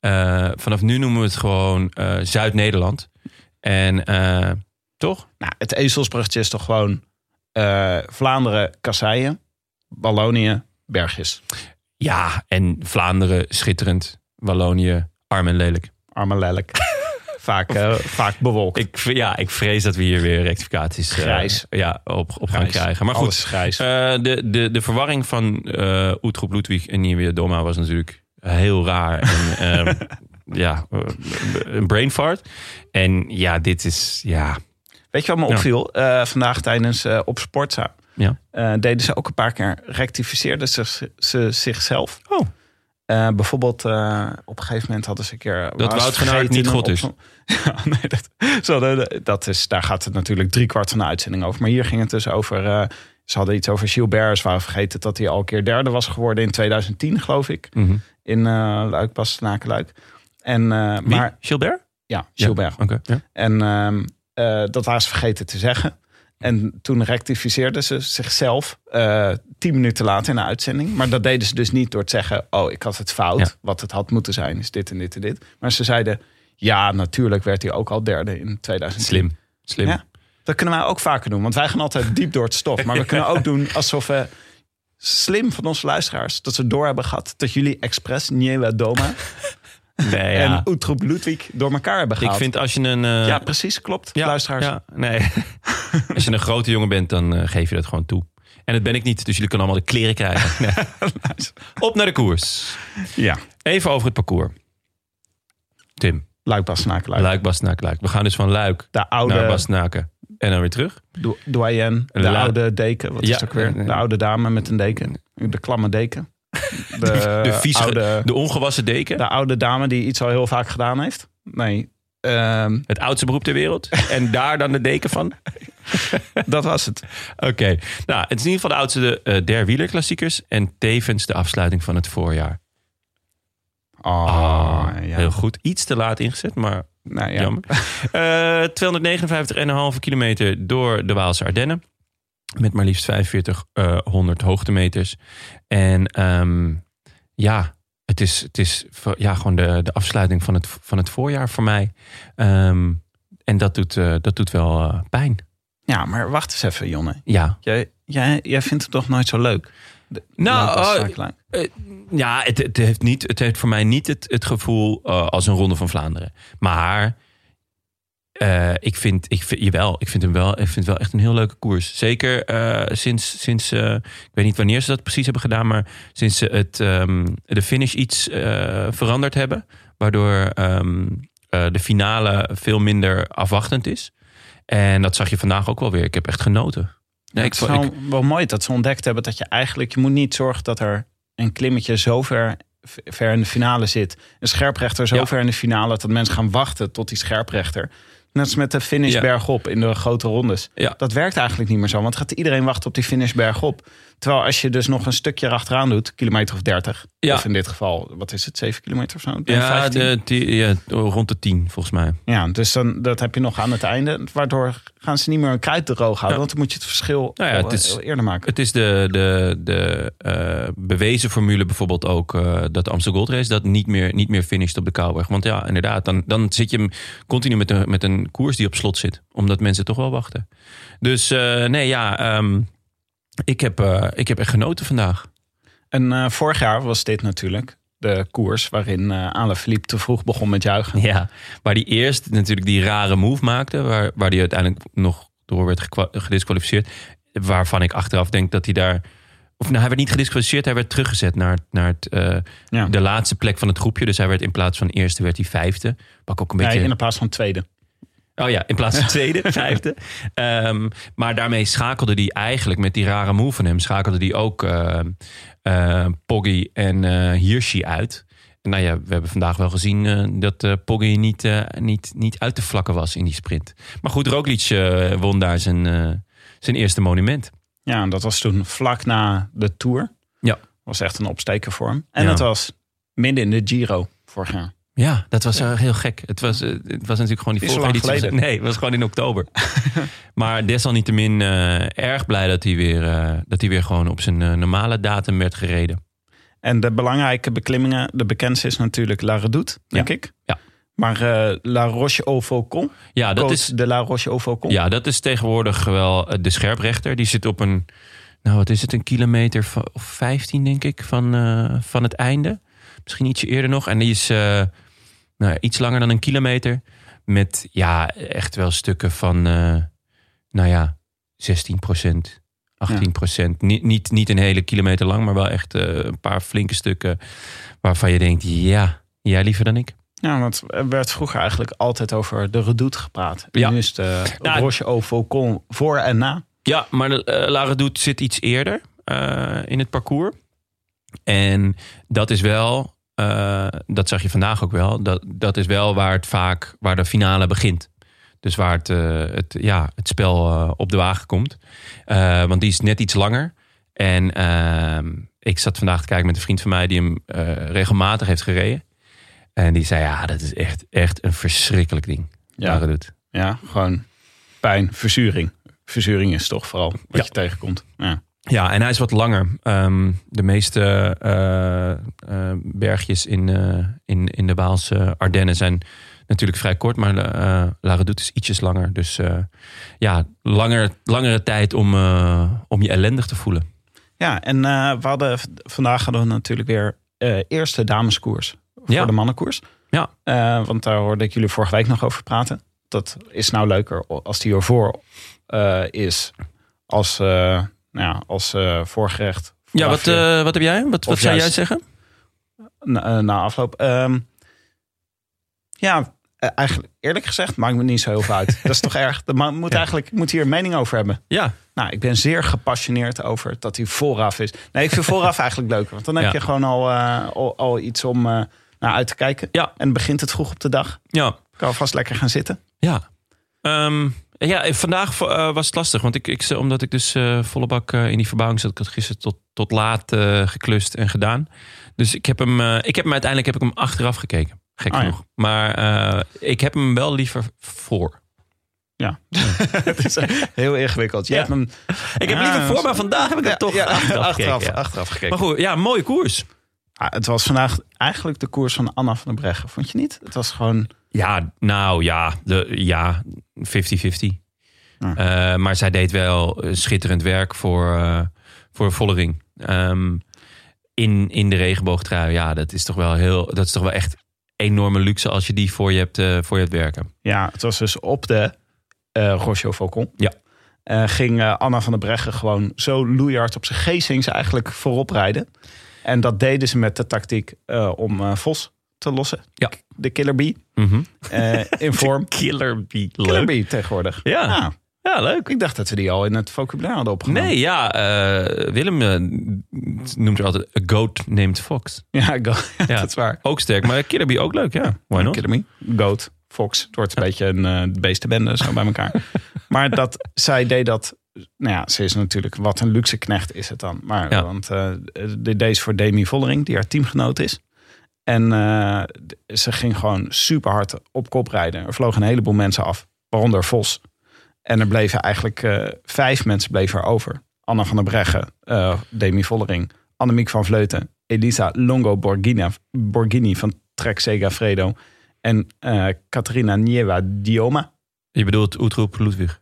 Speaker 4: Eh, vanaf nu noemen we het gewoon eh, Zuid-Nederland. En eh, toch?
Speaker 3: nou, het ezelsbruggetje is toch gewoon eh, Vlaanderen, Kasseien, Wallonië, Bergjes.
Speaker 4: Ja, en Vlaanderen schitterend. Wallonië arm en lelijk.
Speaker 3: Arme lelijk. vaak, eh, vaak bewolkt.
Speaker 4: Ik, ja, ik vrees dat we hier weer rectificaties eh,
Speaker 3: Grijs.
Speaker 4: ja, op, op gaan krijgen. Maar goed,
Speaker 3: Alles is grijs.
Speaker 4: eh, de, de, de verwarring van eh Oetroep Ludwig en Nieuwe Doma was natuurlijk heel raar. En, ehm, ja, een brain fart. En ja, dit is, ja,
Speaker 3: Weet je wat me opviel? Vandaag tijdens op Sportza
Speaker 4: ja.
Speaker 3: eh, deden ze ook een paar keer, rectificeerden ze, ze zichzelf.
Speaker 4: Oh.
Speaker 3: Eh, bijvoorbeeld eh, op een gegeven moment hadden ze een keer...
Speaker 4: Wout van Aert
Speaker 3: vergeten
Speaker 4: niet
Speaker 3: in
Speaker 4: God is.
Speaker 3: Ja, nee, dat, ze hadden- dat is, daar gaat het natuurlijk drie kwart van de uitzending over. Maar hier ging het dus over... ze hadden iets over Gilbert. Ze waren vergeten dat hij al een keer derde was geworden in 2010, geloof ik.
Speaker 4: Mhm.
Speaker 3: In eh Luik, Bastenaken. En, maar
Speaker 4: Gilbert?
Speaker 3: ja, Gilbert.
Speaker 4: Ja.
Speaker 3: En ehm, eh, dat waren ze vergeten te zeggen. En toen rectificeerden ze zichzelf eh, tien minuten later in de uitzending. Maar dat deden ze dus niet door te zeggen... oh, ik had het fout.
Speaker 4: Ja.
Speaker 3: Wat het had moeten zijn is dit en dit en dit. Maar ze zeiden... ja, natuurlijk werd hij ook al derde in 2010.
Speaker 4: Slim. Slim.
Speaker 3: Ja. Dat kunnen wij ook vaker doen. Want wij gaan altijd diep door het stof. Maar we kunnen ook doen alsof we... Slim van onze luisteraars. Dat ze door hebben gehad dat jullie expres Nieuwe Doma
Speaker 4: Nee,
Speaker 3: en
Speaker 4: ja.
Speaker 3: Utroep Ludwig door elkaar hebben
Speaker 4: Ik
Speaker 3: gehaald.
Speaker 4: vind als je een... eh,
Speaker 3: ja, precies, klopt.
Speaker 4: ja,
Speaker 3: luisteraars.
Speaker 4: Ja, nee. als je een grote jongen bent, dan eh, geef je dat gewoon toe. En dat ben ik niet, dus jullie kunnen allemaal de kleren krijgen. Nee. Op naar de koers.
Speaker 3: ja.
Speaker 4: Even over het parcours. Tim,
Speaker 3: Luik, Bastenaken, Luik.
Speaker 4: Luik, Bastenaken, Luik. We gaan dus van Luik
Speaker 3: De oude
Speaker 4: naar Bastenaken en dan weer terug.
Speaker 3: do- doyen, de
Speaker 4: La-
Speaker 3: oude deken. Wat is
Speaker 4: Ja,
Speaker 3: ook weer? De oude dame met een deken. De klamme deken. De,
Speaker 4: de
Speaker 3: oude,
Speaker 4: de ongewassen deken.
Speaker 3: de oude dame die iets al heel vaak gedaan heeft. Nee, ehm,
Speaker 4: Het oudste beroep ter wereld. En daar dan de deken van.
Speaker 3: dat was het.
Speaker 4: Oké. Nou, het is in ieder geval de oudste eh der wielerklassiekers. En tevens de afsluiting van het voorjaar.
Speaker 3: Oh,
Speaker 4: Ah,
Speaker 3: ja.
Speaker 4: Heel goed. Iets te laat ingezet, maar
Speaker 3: Nou, ja.
Speaker 4: jammer. Eh 259,5 kilometer door de Waalse Ardennen. Met maar liefst 4500 hoogtemeters. En ehm, ja, het is, het is ja, gewoon de, de afsluiting van het, van het voorjaar voor mij. Ehm, en dat doet, eh, dat doet wel eh, pijn.
Speaker 3: Ja, maar wacht eens even, Jonne.
Speaker 4: Ja.
Speaker 3: Jij, jij, jij vindt het toch nooit zo leuk? De-
Speaker 4: Nou, eh,
Speaker 3: Luik.
Speaker 4: Ja, het, het, heeft niet, het heeft voor mij niet het, het gevoel eh, als een ronde van Vlaanderen. Maar eh, ik vind, ik vind, jawel, ik vind hem wel, ik vind het wel echt een heel leuke koers. Zeker eh, sinds, sinds eh, ik weet niet wanneer ze dat precies hebben gedaan, maar sinds ze het, ehm, de finish iets veranderd hebben. Waardoor ehm, eh, de finale veel minder afwachtend is. En dat zag je vandaag ook wel weer. Ik heb echt genoten. Nee, ik,
Speaker 3: het is
Speaker 4: ik,
Speaker 3: wel, wel mooi dat ze ontdekt hebben dat je eigenlijk... je moet niet zorgen dat er een klimmetje zo ver, ver in de finale zit. Een scherprechter zo
Speaker 4: Ja.
Speaker 3: ver in de finale... dat mensen gaan wachten tot die scherprechter. Net als met de finish
Speaker 4: Ja.
Speaker 3: bergop in de grote rondes.
Speaker 4: Ja.
Speaker 3: Dat werkt eigenlijk niet meer zo. Want gaat iedereen wachten op die finish bergop. Terwijl als je dus nog een stukje erachteraan doet... kilometer of 30.
Speaker 4: Ja.
Speaker 3: Of in dit geval, wat is het, 7 kilometer of zo?
Speaker 4: Ja,
Speaker 3: 15.
Speaker 4: de, die- ja, rond de 10 volgens mij.
Speaker 3: Ja, dus dan, dat heb je nog aan het einde. Waardoor gaan ze niet meer een kruid droog houden.
Speaker 4: Ja.
Speaker 3: Want dan moet je het verschil
Speaker 4: Nou het is-
Speaker 3: eerder maken.
Speaker 4: Het is de, de, de eh, bewezen formule bijvoorbeeld ook eh, dat de Amstel Gold Race dat niet meer, niet meer finisht op de Kouwberg. Want ja, inderdaad, dan, dan zit je continu met een, met een koers die op slot zit. Omdat mensen toch wel wachten. Dus eh, nee, ja, ehm, ik, heb, eh, ik heb echt genoten vandaag.
Speaker 3: En eh, vorig jaar was dit natuurlijk de koers waarin eh Alaphilippe te vroeg begon met juichen.
Speaker 4: Ja, waar die eerst natuurlijk die rare move maakte, waar, waar die uiteindelijk nog door werd gedisqualificeerd. Waarvan ik achteraf denk dat hij daar. Of nou, hij werd niet gedisqualificeerd, hij werd teruggezet naar, naar het,
Speaker 3: Ja.
Speaker 4: de laatste plek van het groepje. Dus hij werd in plaats van eerste, werd hij vijfde. Wat ook een beetje.
Speaker 3: Nee, in plaats van tweede.
Speaker 4: Oh ja, in plaats van tweede, vijfde. Ehm, maar daarmee schakelde hij eigenlijk met die rare move van hem, schakelde hij ook eh, eh, Poggi en eh Hirschi uit. En nou ja, we hebben vandaag wel gezien dat Poggi niet, niet, niet uit te vlakken was in die sprint. Maar goed, Roglic won daar zijn, zijn eerste monument.
Speaker 3: Ja, en dat was toen vlak na de Tour.
Speaker 4: Ja.
Speaker 3: Was echt een opsteker voor hem. En
Speaker 4: Ja.
Speaker 3: het was midden in de Giro vorig jaar.
Speaker 4: Ja, dat was eh, heel gek. Het was, eh, het was natuurlijk gewoon die vorige editie. Nee, het was gewoon in oktober. maar desalniettemin eh erg blij dat hij, weer, dat hij weer gewoon op zijn normale datum werd gereden.
Speaker 3: En de belangrijke beklimmingen, de bekendste is natuurlijk La Redoute, denk
Speaker 4: Ja.
Speaker 3: ik.
Speaker 4: Ja.
Speaker 3: Maar La Roche-au-Faucon,
Speaker 4: Ja, dat is,
Speaker 3: de La Roche-au-Faucon.
Speaker 4: ja, dat is tegenwoordig wel de scherprechter. Die zit op een, nou wat is het, een kilometer of 15 denk ik van, van het einde. Misschien ietsje eerder nog. En die is eh, nou, iets langer dan een kilometer. Met ja, echt wel stukken van, eh, nou ja, 16% 18 procent. Niet, niet, niet een hele kilometer lang, maar wel echt eh, een paar flinke stukken waarvan je denkt, ja, jij liever dan ik.
Speaker 3: Ja, want er werd vroeger eigenlijk altijd over de redoute gepraat. En
Speaker 4: Ja.
Speaker 3: Nu is de
Speaker 4: Ja.
Speaker 3: Roche au Faucon voor en na.
Speaker 4: Ja, maar de uh, La Redoute zit iets eerder eh, in het parcours. En dat is wel, eh, dat zag je vandaag ook wel, dat, dat is wel waar het vaak, waar de finale begint. Dus waar het, eh, het, ja, het spel eh, op de wagen komt. Want die is net iets langer. En ehm, ik zat vandaag te kijken met een vriend van mij die hem regelmatig heeft gereden. En die zei, ja, dat is echt, echt een verschrikkelijk ding.
Speaker 3: Ja.
Speaker 4: Redoute.
Speaker 3: Ja, gewoon pijn, verzuring. Verzuring is toch vooral wat
Speaker 4: Ja.
Speaker 3: je tegenkomt. Ja.
Speaker 4: Ja, en hij is wat langer. Ehm, de meeste eh, eh, bergjes in, eh, in, in de Waalse Ardennen zijn natuurlijk vrij kort, maar La Redoute is ietsjes langer. Dus ja, langer, langere tijd om, om je ellendig te voelen.
Speaker 3: Ja, en we hadden, vandaag hadden we natuurlijk weer eerste dameskoers voor
Speaker 4: Ja.
Speaker 3: de mannenkoers.
Speaker 4: Ja.
Speaker 3: Want daar hoorde ik jullie vorige week nog over praten. Dat is nou leuker als die ervoor is als, nou ja, als eh, voorgerecht.
Speaker 4: Ja, wat, eh, wat heb jij? Wat, wat zou jij zeggen?
Speaker 3: na, eh, na afloop. Ehm, ja, eh, eigenlijk eerlijk gezegd maakt me niet zo heel veel uit. Dat is toch erg. De man moet
Speaker 4: Ja.
Speaker 3: eigenlijk moet hier een mening over hebben.
Speaker 4: Ja,
Speaker 3: Nou, ik ben zeer gepassioneerd over dat hij vooraf is. Nee, ik vind vooraf eigenlijk leuker. Want dan heb
Speaker 4: Ja.
Speaker 3: je gewoon al, al, al iets om naar uit te kijken.
Speaker 4: Ja.
Speaker 3: En begint het vroeg op de dag.
Speaker 4: ja,
Speaker 3: Kan alvast lekker gaan zitten.
Speaker 4: ja. Ehm, ja, vandaag eh, was het lastig, want ik, ik, omdat ik dus eh, volle bak eh, in die verbouwing zat. Ik had gisteren tot, tot laat eh, geklust en gedaan. Dus ik heb hem, eh, ik heb hem uiteindelijk heb ik hem achteraf gekeken. Gek
Speaker 3: Ah, ja.
Speaker 4: Maar eh, ik heb hem wel liever voor.
Speaker 3: Ja, het is eh, heel ingewikkeld. Je
Speaker 4: Ja.
Speaker 3: hebt hem
Speaker 4: Ik heb liever voor,
Speaker 3: dat-
Speaker 4: maar vandaag heb ik hem
Speaker 3: ja,
Speaker 4: toch achteraf,
Speaker 3: achteraf,
Speaker 4: gekeken. ja.
Speaker 3: achteraf gekeken.
Speaker 4: Maar goed, ja, mooie koers.
Speaker 3: Ah, het was vandaag eigenlijk de koers van Anna van der Breggen. Vond je niet? Het was gewoon...
Speaker 4: Ja, nou ja, de, ja 50-50.
Speaker 3: Ja.
Speaker 4: Eh, maar zij deed wel schitterend werk voor, eh voor Vollering. Ehm, in, in de regenboogtrui, ja, dat is toch wel heel, dat is toch wel echt enorme luxe als je die voor je hebt, eh, voor je hebt werken.
Speaker 3: Ja, het was dus op de au Faucon.
Speaker 4: Ja.
Speaker 3: Ging Anna van der Breggen gewoon zo loeihard op zijn geesting ze eigenlijk voorop rijden. En dat deden ze met de tactiek om Vos te lossen.
Speaker 4: Ja.
Speaker 3: De Killer Bee.
Speaker 4: Mhm.
Speaker 3: eh, in vorm.
Speaker 4: Killer bee.
Speaker 3: Killer Bee tegenwoordig.
Speaker 4: Ja.
Speaker 3: Ah,
Speaker 4: Ja, leuk.
Speaker 3: ik dacht dat we die al in het vocabulaire hadden opgenomen.
Speaker 4: Nee, ja, eh, Willem eh, noemt er altijd a goat named Fox.
Speaker 3: Ja, go, ja,
Speaker 4: Ja.
Speaker 3: dat is waar.
Speaker 4: Ook sterk, maar Killer bee ook leuk, ja. Why not?
Speaker 3: Killer Bee. Goat. Fox. Het wordt een beetje een beestenbende zo bij elkaar. maar dat zij deed dat. Nou ja, ze is natuurlijk wat een luxe knecht is het dan. Maar
Speaker 4: Ja.
Speaker 3: want eh dit deed ze voor Demi Vollering, die haar teamgenoot is. En eh, ze ging gewoon super hard op kop rijden. Er vlogen een heleboel mensen af, waaronder Vos. En er bleven eigenlijk eh, vijf mensen bleven er over. Anna van der Breggen, eh, Demi Vollering, Annemiek van Vleuten, Elisa Longo Borghini, Borghini van Trek Segafredo en Caterina Nieva Dioma.
Speaker 4: Je bedoelt Oetroep Ludwig.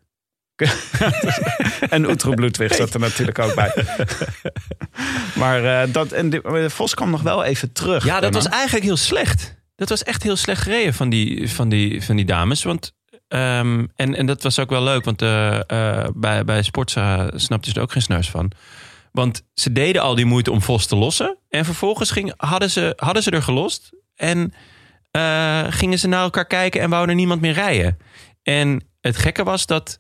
Speaker 3: En Bloedwig zat er natuurlijk ook bij. maar eh, dat, en die- Vos kwam nog wel even terug.
Speaker 4: Ja, dat
Speaker 3: daarna.
Speaker 4: was eigenlijk heel slecht. Dat was echt heel slecht gereden van die, van die, van die dames. Want, ehm, en, en dat was ook wel leuk, want eh, eh, bij, bij Sportza snapten ze er ook geen snuis van. Want ze deden al die moeite om Vos te lossen. En vervolgens ging, hadden, ze, hadden ze er gelost. En eh, gingen ze naar elkaar kijken en wouden er niemand meer rijden. En het gekke was dat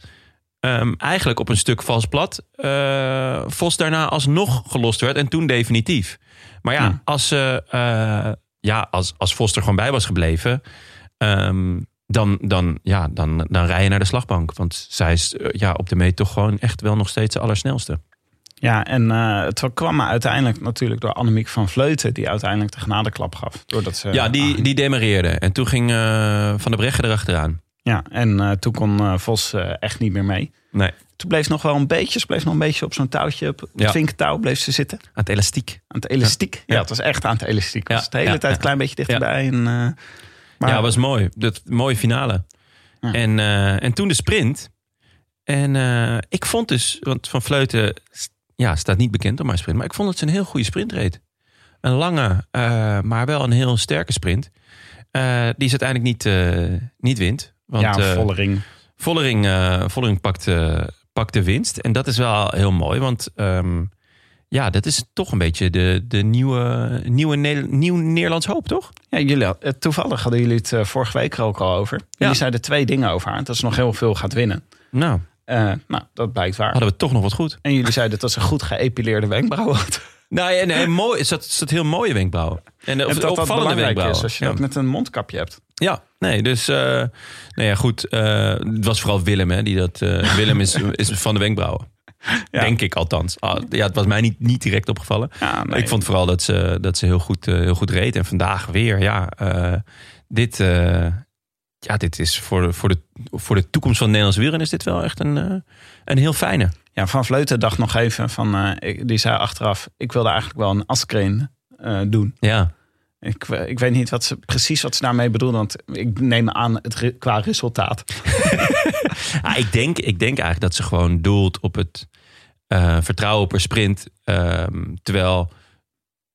Speaker 4: ehm, eigenlijk op een stuk vals plat eh, Vos daarna alsnog gelost werd. En toen definitief. Maar ja,
Speaker 3: Ja.
Speaker 4: als, ze, eh, ja als, als Vos er gewoon bij was gebleven... ehm, dan, dan, ja, dan, dan rij je naar de slagbank. Want zij is eh, ja, op de meet toch gewoon echt wel nog steeds de allersnelste.
Speaker 3: Ja, en eh, het kwam uiteindelijk natuurlijk door Annemiek van Vleuten... die uiteindelijk de genadeklap gaf. Doordat ze,
Speaker 4: ja, die, die demareerde. En toen ging eh, Van der Breggen erachteraan.
Speaker 3: Ja, en eh, toen kon eh, Vos eh, echt niet meer mee.
Speaker 4: Nee,
Speaker 3: Toen bleef nog wel een beetje, ze bleef nog een beetje op zo'n touwtje... op het
Speaker 4: Ja.
Speaker 3: bleef ze zitten.
Speaker 4: aan het elastiek.
Speaker 3: Aan het elastiek. Ja,
Speaker 4: Ja.
Speaker 3: het was echt aan het elastiek. Het
Speaker 4: Ja,
Speaker 3: was de hele
Speaker 4: ja,
Speaker 3: tijd een klein beetje dichterbij. En, maar,
Speaker 4: ja, was mooi. Dat mooie finale. En, en toen de sprint. En ik vond dus, want Van Vleuten ja, staat niet bekend om haar sprint, maar ik vond dat ze een heel goede sprint reed. Een lange, maar wel een heel sterke sprint. Die ze uiteindelijk niet, niet wint. Want
Speaker 3: ja,
Speaker 4: eh,
Speaker 3: Vollering.
Speaker 4: Vollering, eh, Vollering pakt, eh, pakt de winst. En dat is wel heel mooi, want ehm, ja, dat is toch een beetje de, de nieuwe, nieuwe nieuw Nederlands hoop, toch?
Speaker 3: Ja, jullie, toevallig hadden jullie het vorige week er ook al over. Jullie
Speaker 4: Ja.
Speaker 3: zeiden twee dingen over haar. Dat ze nog heel veel gaat winnen.
Speaker 4: Nou,
Speaker 3: nou, dat blijkt waar.
Speaker 4: hadden we toch nog wat goed.
Speaker 3: En jullie zeiden dat ze goed geëpileerde wenkbrauwen had.
Speaker 4: Nee, nee mooi. Het zat, het zat heel mooie wenkbrauwen. En, of,
Speaker 3: En dat dat
Speaker 4: opvallende wenkbrauwen.
Speaker 3: is als je
Speaker 4: ja.
Speaker 3: dat met een mondkapje hebt.
Speaker 4: Ja, nee, dus eh nou ja, goed. eh, het was vooral Willem, hè, die dat. eh, Willem is, is van de wenkbrauwen.
Speaker 3: Ja.
Speaker 4: Denk ik althans. Ah, ja, het was mij niet, niet direct opgevallen.
Speaker 3: Ja, nee.
Speaker 4: Ik vond vooral dat ze, dat ze heel, goed, heel goed reed. En vandaag weer, ja, dit, ja, dit is voor de, voor, de, voor de toekomst van Nederlands wielrennen is dit wel echt een, een heel fijne.
Speaker 3: Ja, Van Vleuten dacht nog even van... die zei achteraf, ik wilde eigenlijk wel een Askreen eh, doen.
Speaker 4: Ja,
Speaker 3: Ik, we- ik weet niet wat ze, precies wat ze daarmee bedoelde. Want ik neem aan het re- qua resultaat.
Speaker 4: Ah, ik, denk, ik denk eigenlijk dat ze gewoon doelt op het eh, vertrouwen per sprint. Ehm, terwijl,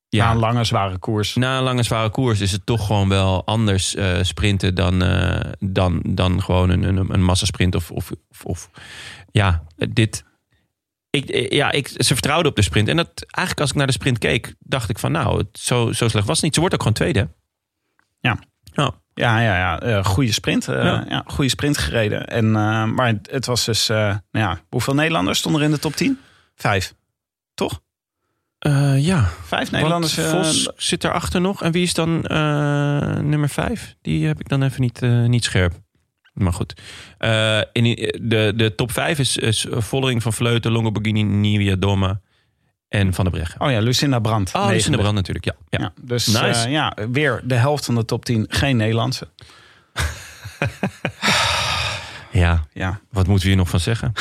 Speaker 3: Ja. Na een lange, zware koers.
Speaker 4: na een lange zware koers is het toch gewoon wel anders eh, sprinten dan, eh, dan, dan gewoon een, een, een massasprint. Of, of, of, of ja, dit. Ik, eh, ja, ik, ze vertrouwde op de sprint. En dat, eigenlijk als ik naar de sprint keek, dacht ik van nou, het, zo, zo slecht was het niet. Ze wordt ook gewoon tweede.
Speaker 3: Ja.
Speaker 4: Ja.
Speaker 3: Ja, ja, ja. eh, goede sprint. eh,
Speaker 4: Ja.
Speaker 3: ja. goede sprint gereden. En, maar het, was dus... nou ja, hoeveel Nederlanders stonden er in de top 10? Vijf. Toch?
Speaker 4: Ja.
Speaker 3: Vijf Nederlanders.
Speaker 4: Want Vos zit erachter nog. En wie is dan nummer vijf? Die heb ik dan even niet, niet scherp. Maar goed. Eh, in, de, de top vijf is, is Vollering van Vleuten, Longoborghini, Nivia Domme en Van der Breggen.
Speaker 3: Oh ja, Lucinda Brandt.
Speaker 4: Oh, de
Speaker 3: negende.
Speaker 4: brand natuurlijk. Ja, ja.
Speaker 3: Ja, dus
Speaker 4: Nice.
Speaker 3: eh, ja, weer de helft van de top 10 geen Nederlandse.
Speaker 4: ja.
Speaker 3: Ja.
Speaker 4: Wat moeten we hier nog van zeggen?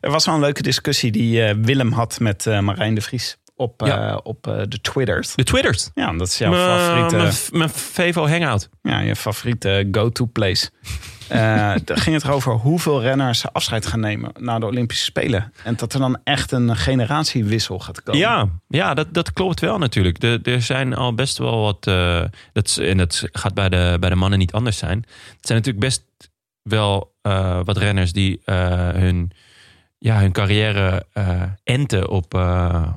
Speaker 3: Er was wel een leuke discussie die eh, Willem had met Marijn de Vries op, op de Twitters.
Speaker 4: De Twitters.
Speaker 3: Ja, dat is jouw favoriete,
Speaker 4: Mijn mijn Vevo Hangout.
Speaker 3: ja, je favoriete go-to place. Daar ging het erover hoeveel renners afscheid gaan nemen na de Olympische Spelen. En dat er dan echt een generatiewissel gaat komen.
Speaker 4: Ja, ja dat, dat klopt wel natuurlijk. Er zijn al best wel wat. eh, dat, en dat gaat bij de, bij de mannen niet anders zijn. Het zijn natuurlijk best wel eh, wat renners die hun, ja, hun carrière enten op,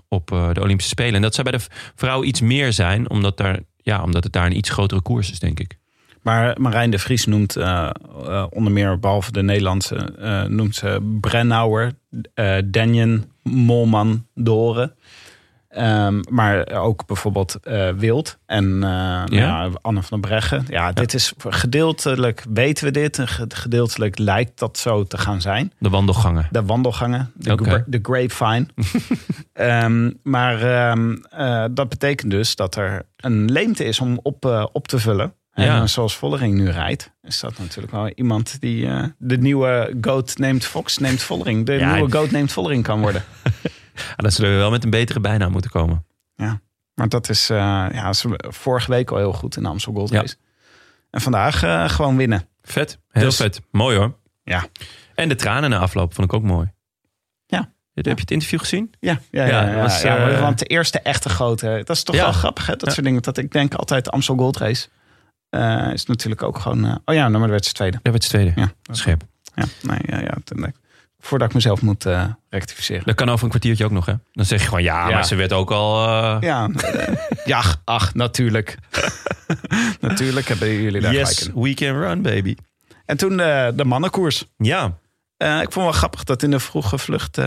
Speaker 4: op de Olympische Spelen. En dat zou bij de vrouw iets meer zijn, omdat, daar, ja, omdat het daar een iets grotere koers is, denk ik.
Speaker 3: Maar Marijn de Vries noemt eh, eh, onder meer, behalve de Nederlandse, eh, noemt ze Brennauer, Denjen, Molman, Doren. Ehm, maar ook bijvoorbeeld Wild en ja? Anne van der Breggen. Ja, dit is gedeeltelijk weten we dit. en ge- Gedeeltelijk lijkt dat zo te gaan zijn.
Speaker 4: De wandelgangen.
Speaker 3: De wandelgangen, de,
Speaker 4: Oké.
Speaker 3: gra- de grapevine. Ehm, maar ehm, eh, dat betekent dus dat er een leemte is om op, op te vullen. En
Speaker 4: Ja.
Speaker 3: eh, zoals Vollering nu rijdt, is dat natuurlijk wel iemand die eh, de nieuwe Goat neemt Fox neemt Vollering. De
Speaker 4: Ja,
Speaker 3: nieuwe Goat neemt Vollering kan worden.
Speaker 4: Ja, dan zullen we wel met een betere bijnaam moeten komen.
Speaker 3: Maar dat is, eh, ja, vorige week al heel goed in de Amstel Gold Race. En vandaag gewoon winnen.
Speaker 4: Vet, heel
Speaker 3: Dus-
Speaker 4: vet. Mooi hoor.
Speaker 3: Ja.
Speaker 4: En de tranen na afloop vond ik ook mooi.
Speaker 3: Ja.
Speaker 4: Heb je het interview gezien?
Speaker 3: Ja, ja,
Speaker 4: Ja,
Speaker 3: ja, ja,
Speaker 4: was,
Speaker 3: ja, want de eerste echte grote, dat is toch
Speaker 4: Ja.
Speaker 3: wel grappig, hè? Dat
Speaker 4: Ja.
Speaker 3: soort dingen. Dat ik denk altijd de Amstel Gold Race eh, is natuurlijk ook gewoon. eh, oh ja, nou, maar werd ze tweede.
Speaker 4: Ja, werd tweede.
Speaker 3: Ja,
Speaker 4: Scherp.
Speaker 3: ja, nee, ja, ja. Voordat ik mezelf moet eh, rectificeren.
Speaker 4: Dat kan over een kwartiertje ook nog, hè? Dan zeg je gewoon ja,
Speaker 3: Ja.
Speaker 4: maar ze werd ook al.
Speaker 3: Ja, ja, ach, natuurlijk. natuurlijk hebben jullie daar
Speaker 4: yes,
Speaker 3: gelijk in.
Speaker 4: we can run, baby.
Speaker 3: En toen de, de mannenkoers.
Speaker 4: Ja,
Speaker 3: ik vond wel grappig dat in de vroege vlucht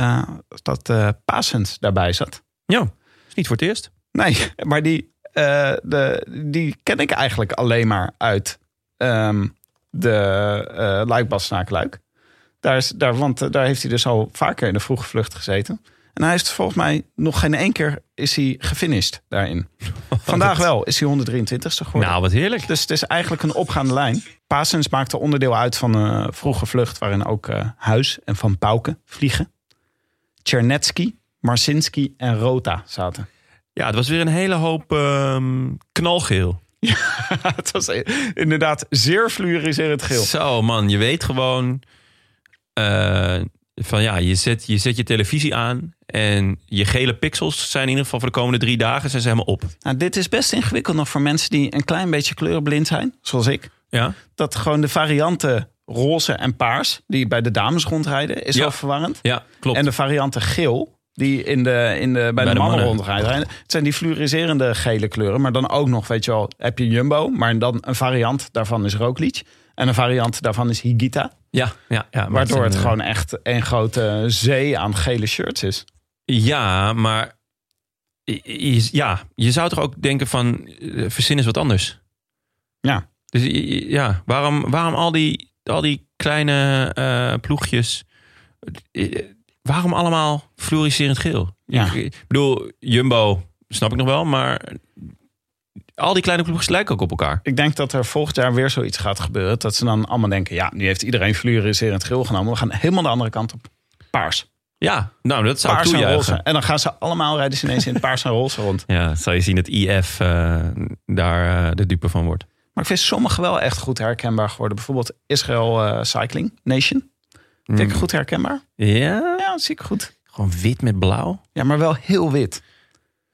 Speaker 3: dat Pasens daarbij zat.
Speaker 4: ja. Is niet voor het eerst.
Speaker 3: Nee, maar die, eh, de, die ken ik eigenlijk alleen maar uit ehm, de Luik-Bastenaak-Luik. Daar is, daar, want eh, daar heeft hij dus al vaker in de vroege vlucht gezeten. En hij is volgens mij nog geen één keer is hij gefinished daarin. Vandaag wel is hij 123ste geworden.
Speaker 4: Nou, wat heerlijk.
Speaker 3: Dus het is eigenlijk een opgaande lijn. Pasens maakte onderdeel uit van een vroege vlucht... waarin ook eh, Huis en Van Pauken vliegen. Tchernetsky, Marcinski en Rota zaten.
Speaker 4: Ja, het was weer een hele hoop ehm, knalgeel.
Speaker 3: het was inderdaad zeer fluoriserend geel.
Speaker 4: Zo, man, je weet gewoon. eh, van ja, je zet, je zet je televisie aan. En je gele pixels zijn in ieder geval voor de komende drie dagen zijn ze helemaal op.
Speaker 3: Nou, dit is best ingewikkeld nog voor mensen die een klein beetje kleurenblind zijn, zoals ik.
Speaker 4: Ja,
Speaker 3: Dat gewoon de varianten roze en paars, die bij de dames rondrijden, is
Speaker 4: Ja.
Speaker 3: wel verwarrend.
Speaker 4: Ja, klopt.
Speaker 3: En de varianten geel, die in de, in de, bij, de,
Speaker 4: de
Speaker 3: mannen, rondrijden. Het zijn die fluoriserende gele kleuren. Maar dan ook nog, weet je wel, heb je Jumbo. Maar dan een variant daarvan is Roglic. En een variant daarvan is Higita.
Speaker 4: ja, ja, ja.
Speaker 3: Waardoor het
Speaker 4: eh,
Speaker 3: gewoon echt een grote zee aan gele shirts is.
Speaker 4: Ja, maar ja, je zou toch ook denken van eh, verzin eens wat anders.
Speaker 3: Ja.
Speaker 4: Dus ja, waarom, waarom al die, al die kleine eh, ploegjes? Waarom allemaal fluoriserend geel?
Speaker 3: Ja.
Speaker 4: Ik, ik bedoel, Jumbo snap ik nog wel, maar al die kleine ploegjes lijken ook op elkaar.
Speaker 3: Ik denk dat er volgend jaar weer zoiets gaat gebeuren. Dat ze dan allemaal denken, ja, nu heeft iedereen fluoriserend geel genomen. We gaan helemaal de andere kant op. Paars.
Speaker 4: Ja, nou dat zou ik
Speaker 3: Paars en
Speaker 4: toejuichen.
Speaker 3: roze. En dan gaan ze allemaal rijden ze ineens in het paars en roze rond.
Speaker 4: Ja, zal je zien dat IF eh, daar eh, de dupe van wordt.
Speaker 3: Maar ik vind sommige wel echt goed herkenbaar geworden. Bijvoorbeeld Israël eh, Cycling Nation. Vind ik goed herkenbaar.
Speaker 4: Ja,
Speaker 3: Ja, dat zie ik goed.
Speaker 4: gewoon wit met blauw.
Speaker 3: Ja, maar wel heel wit.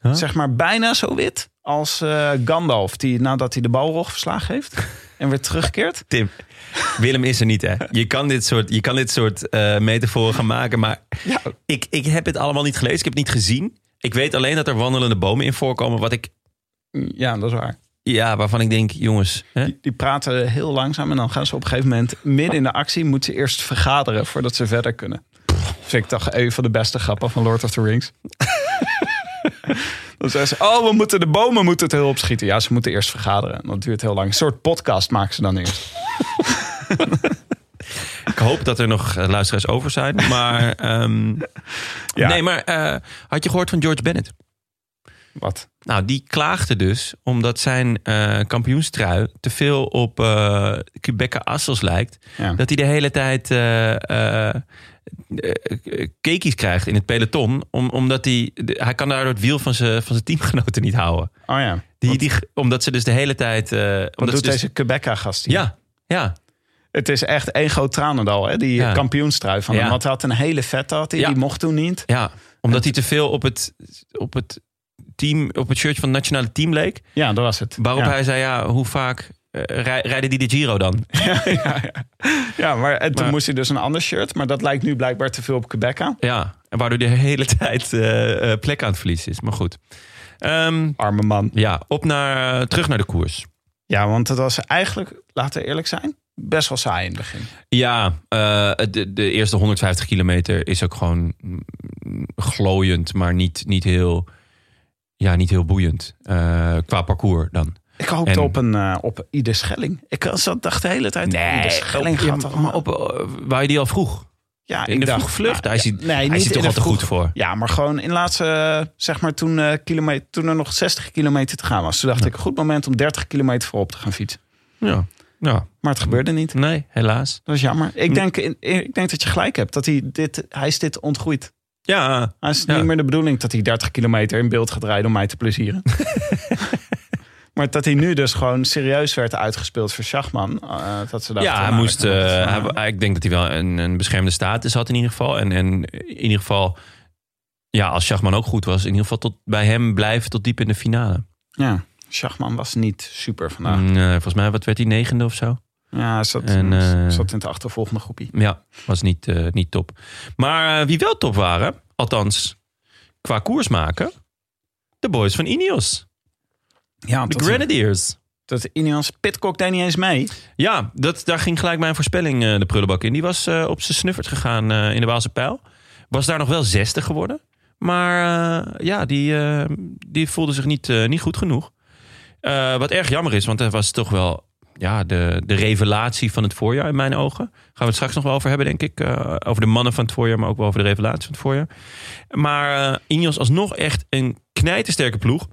Speaker 4: Huh?
Speaker 3: Zeg maar bijna zo wit als eh, Gandalf. Die nadat hij de Balrog verslagen heeft en weer terugkeert.
Speaker 4: Tim, Willem is er niet, hè? Je kan dit soort, je kan dit soort eh, metaforen gaan maken, maar
Speaker 3: Ja,
Speaker 4: ik, ik heb het allemaal niet gelezen. Ik heb het niet gezien. Ik weet alleen dat er wandelende bomen in voorkomen. Wat ik,
Speaker 3: ja dat is waar.
Speaker 4: Ja, waarvan ik denk, jongens, hè?
Speaker 3: Die, die praten heel langzaam en dan gaan ze op een gegeven moment midden in de actie moeten ze eerst vergaderen voordat ze verder kunnen. Vind ik toch een van de beste grappen van Lord of the Rings. dan zeggen ze, oh, we moeten de bomen moeten het heel opschieten. Ja, ze moeten eerst vergaderen. En dat duurt heel lang. Een soort podcast maken ze dan eerst.
Speaker 4: ik hoop dat er nog eh, luisteraars over zijn. Maar, ehm,
Speaker 3: Ja.
Speaker 4: nee, maar eh, had je gehoord van George Bennett?
Speaker 3: Wat?
Speaker 4: Nou, die klaagde dus omdat zijn eh kampioenstrui te veel op eh Quebeca Assels lijkt.
Speaker 3: Ja.
Speaker 4: Dat hij de hele tijd cakejes krijgt in het peloton. Om, omdat hij, hij kan daardoor het wiel van zijn, van zijn teamgenoten niet houden.
Speaker 3: Oh ja.
Speaker 4: Die, die, omdat ze dus de hele tijd... omdat
Speaker 3: doet
Speaker 4: ze dus-
Speaker 3: deze Quebeca-gast hier?
Speaker 4: Ja, ja.
Speaker 3: Het is echt één groot tranendal, hè? Die
Speaker 4: Ja.
Speaker 3: kampioenstrui van
Speaker 4: Ja.
Speaker 3: hem. Want hij had een hele vette, had hij.
Speaker 4: Ja.
Speaker 3: die mocht toen niet.
Speaker 4: Ja, omdat hij te veel op het, op het team, op het shirtje van het nationale team leek.
Speaker 3: Ja, dat was het.
Speaker 4: Waarop
Speaker 3: ja.
Speaker 4: hij zei, ja, hoe vaak eh, rij- rijden die de Giro dan?
Speaker 3: ja, ja. ja, maar en toen
Speaker 4: Maar-
Speaker 3: moest hij dus een ander shirt. Maar dat lijkt nu blijkbaar te veel op Quebeca.
Speaker 4: Ja, en waardoor hij de hele tijd eh, eh, plek aan het verliezen is. Maar goed. Ehm,
Speaker 3: Arme man.
Speaker 4: ja, op naar, terug naar de koers.
Speaker 3: Ja, want het was eigenlijk, laten we eerlijk zijn, best wel saai in het begin.
Speaker 4: Ja, de, de eerste 150 kilometer is ook gewoon mm, glooiend, maar niet, niet, heel, ja, niet heel boeiend. eh, qua parcours dan.
Speaker 3: Ik hoopte
Speaker 4: En-
Speaker 3: op een eh, op Ide Schelling. Ik zat, dacht de hele tijd, Ide Schelling
Speaker 4: op,
Speaker 3: gaat
Speaker 4: maar op, eh, waar je die al vroeg.
Speaker 3: Ja,
Speaker 4: In de
Speaker 3: dacht,
Speaker 4: vroege vlucht.
Speaker 3: nou,
Speaker 4: hij
Speaker 3: ja,
Speaker 4: ziet,
Speaker 3: nee,
Speaker 4: hij
Speaker 3: in
Speaker 4: toch al te goed voor.
Speaker 3: Ja, maar gewoon in laatste, eh, zeg maar toen, eh, kilometer, toen er nog 60 kilometer te gaan was. Toen dacht ik, goed moment om 30 kilometer voorop te gaan fietsen.
Speaker 4: Ja. ja,
Speaker 3: Maar het gebeurde niet.
Speaker 4: nee, helaas.
Speaker 3: Dat is jammer. Ik denk, ik denk dat je gelijk hebt. Dat hij, dit, hij is dit ontgroeid.
Speaker 4: Ja,
Speaker 3: Hij is
Speaker 4: Ja.
Speaker 3: niet meer de bedoeling dat hij 30 kilometer in beeld gaat rijden om mij te plezieren. maar dat hij nu dus gewoon serieus werd uitgespeeld voor Schachman. eh, dat ze
Speaker 4: ja, hij
Speaker 3: nou,
Speaker 4: moest. eh,
Speaker 3: het
Speaker 4: hij, ik denk dat hij wel een, een beschermde status had in ieder geval. En, en in ieder geval, ja, als Schachman ook goed was, in ieder geval tot bij hem blijven tot diep in de finale.
Speaker 3: ja, Schachman was niet super vandaag.
Speaker 4: Mm, eh, volgens mij, wat werd hij negende of zo?
Speaker 3: Ja, zat,
Speaker 4: En, eh,
Speaker 3: zat in het achtervolgende groepje.
Speaker 4: Ja, was niet, eh, niet top. Maar eh, wie wel top waren, althans qua koers maken, de boys van Ineos,
Speaker 3: Ja,
Speaker 4: de Grenadiers.
Speaker 3: dat Ineos Pitcock deed niet eens mee.
Speaker 4: Ja, dat, daar ging gelijk mijn voorspelling de prullenbak in. Die was op zijn snuffert gegaan in de Waalse Pijl. Was daar nog wel zesde geworden. Maar ja, die, die voelde zich niet, niet goed genoeg. Wat erg jammer is, want hij was toch wel ja, de, de revelatie van het voorjaar in mijn ogen. Gaan we het straks nog wel over hebben, denk ik. Eh, over de mannen van het voorjaar, maar ook wel over de revelatie van het voorjaar. Maar eh Ineos alsnog echt een knijtersterke ploeg.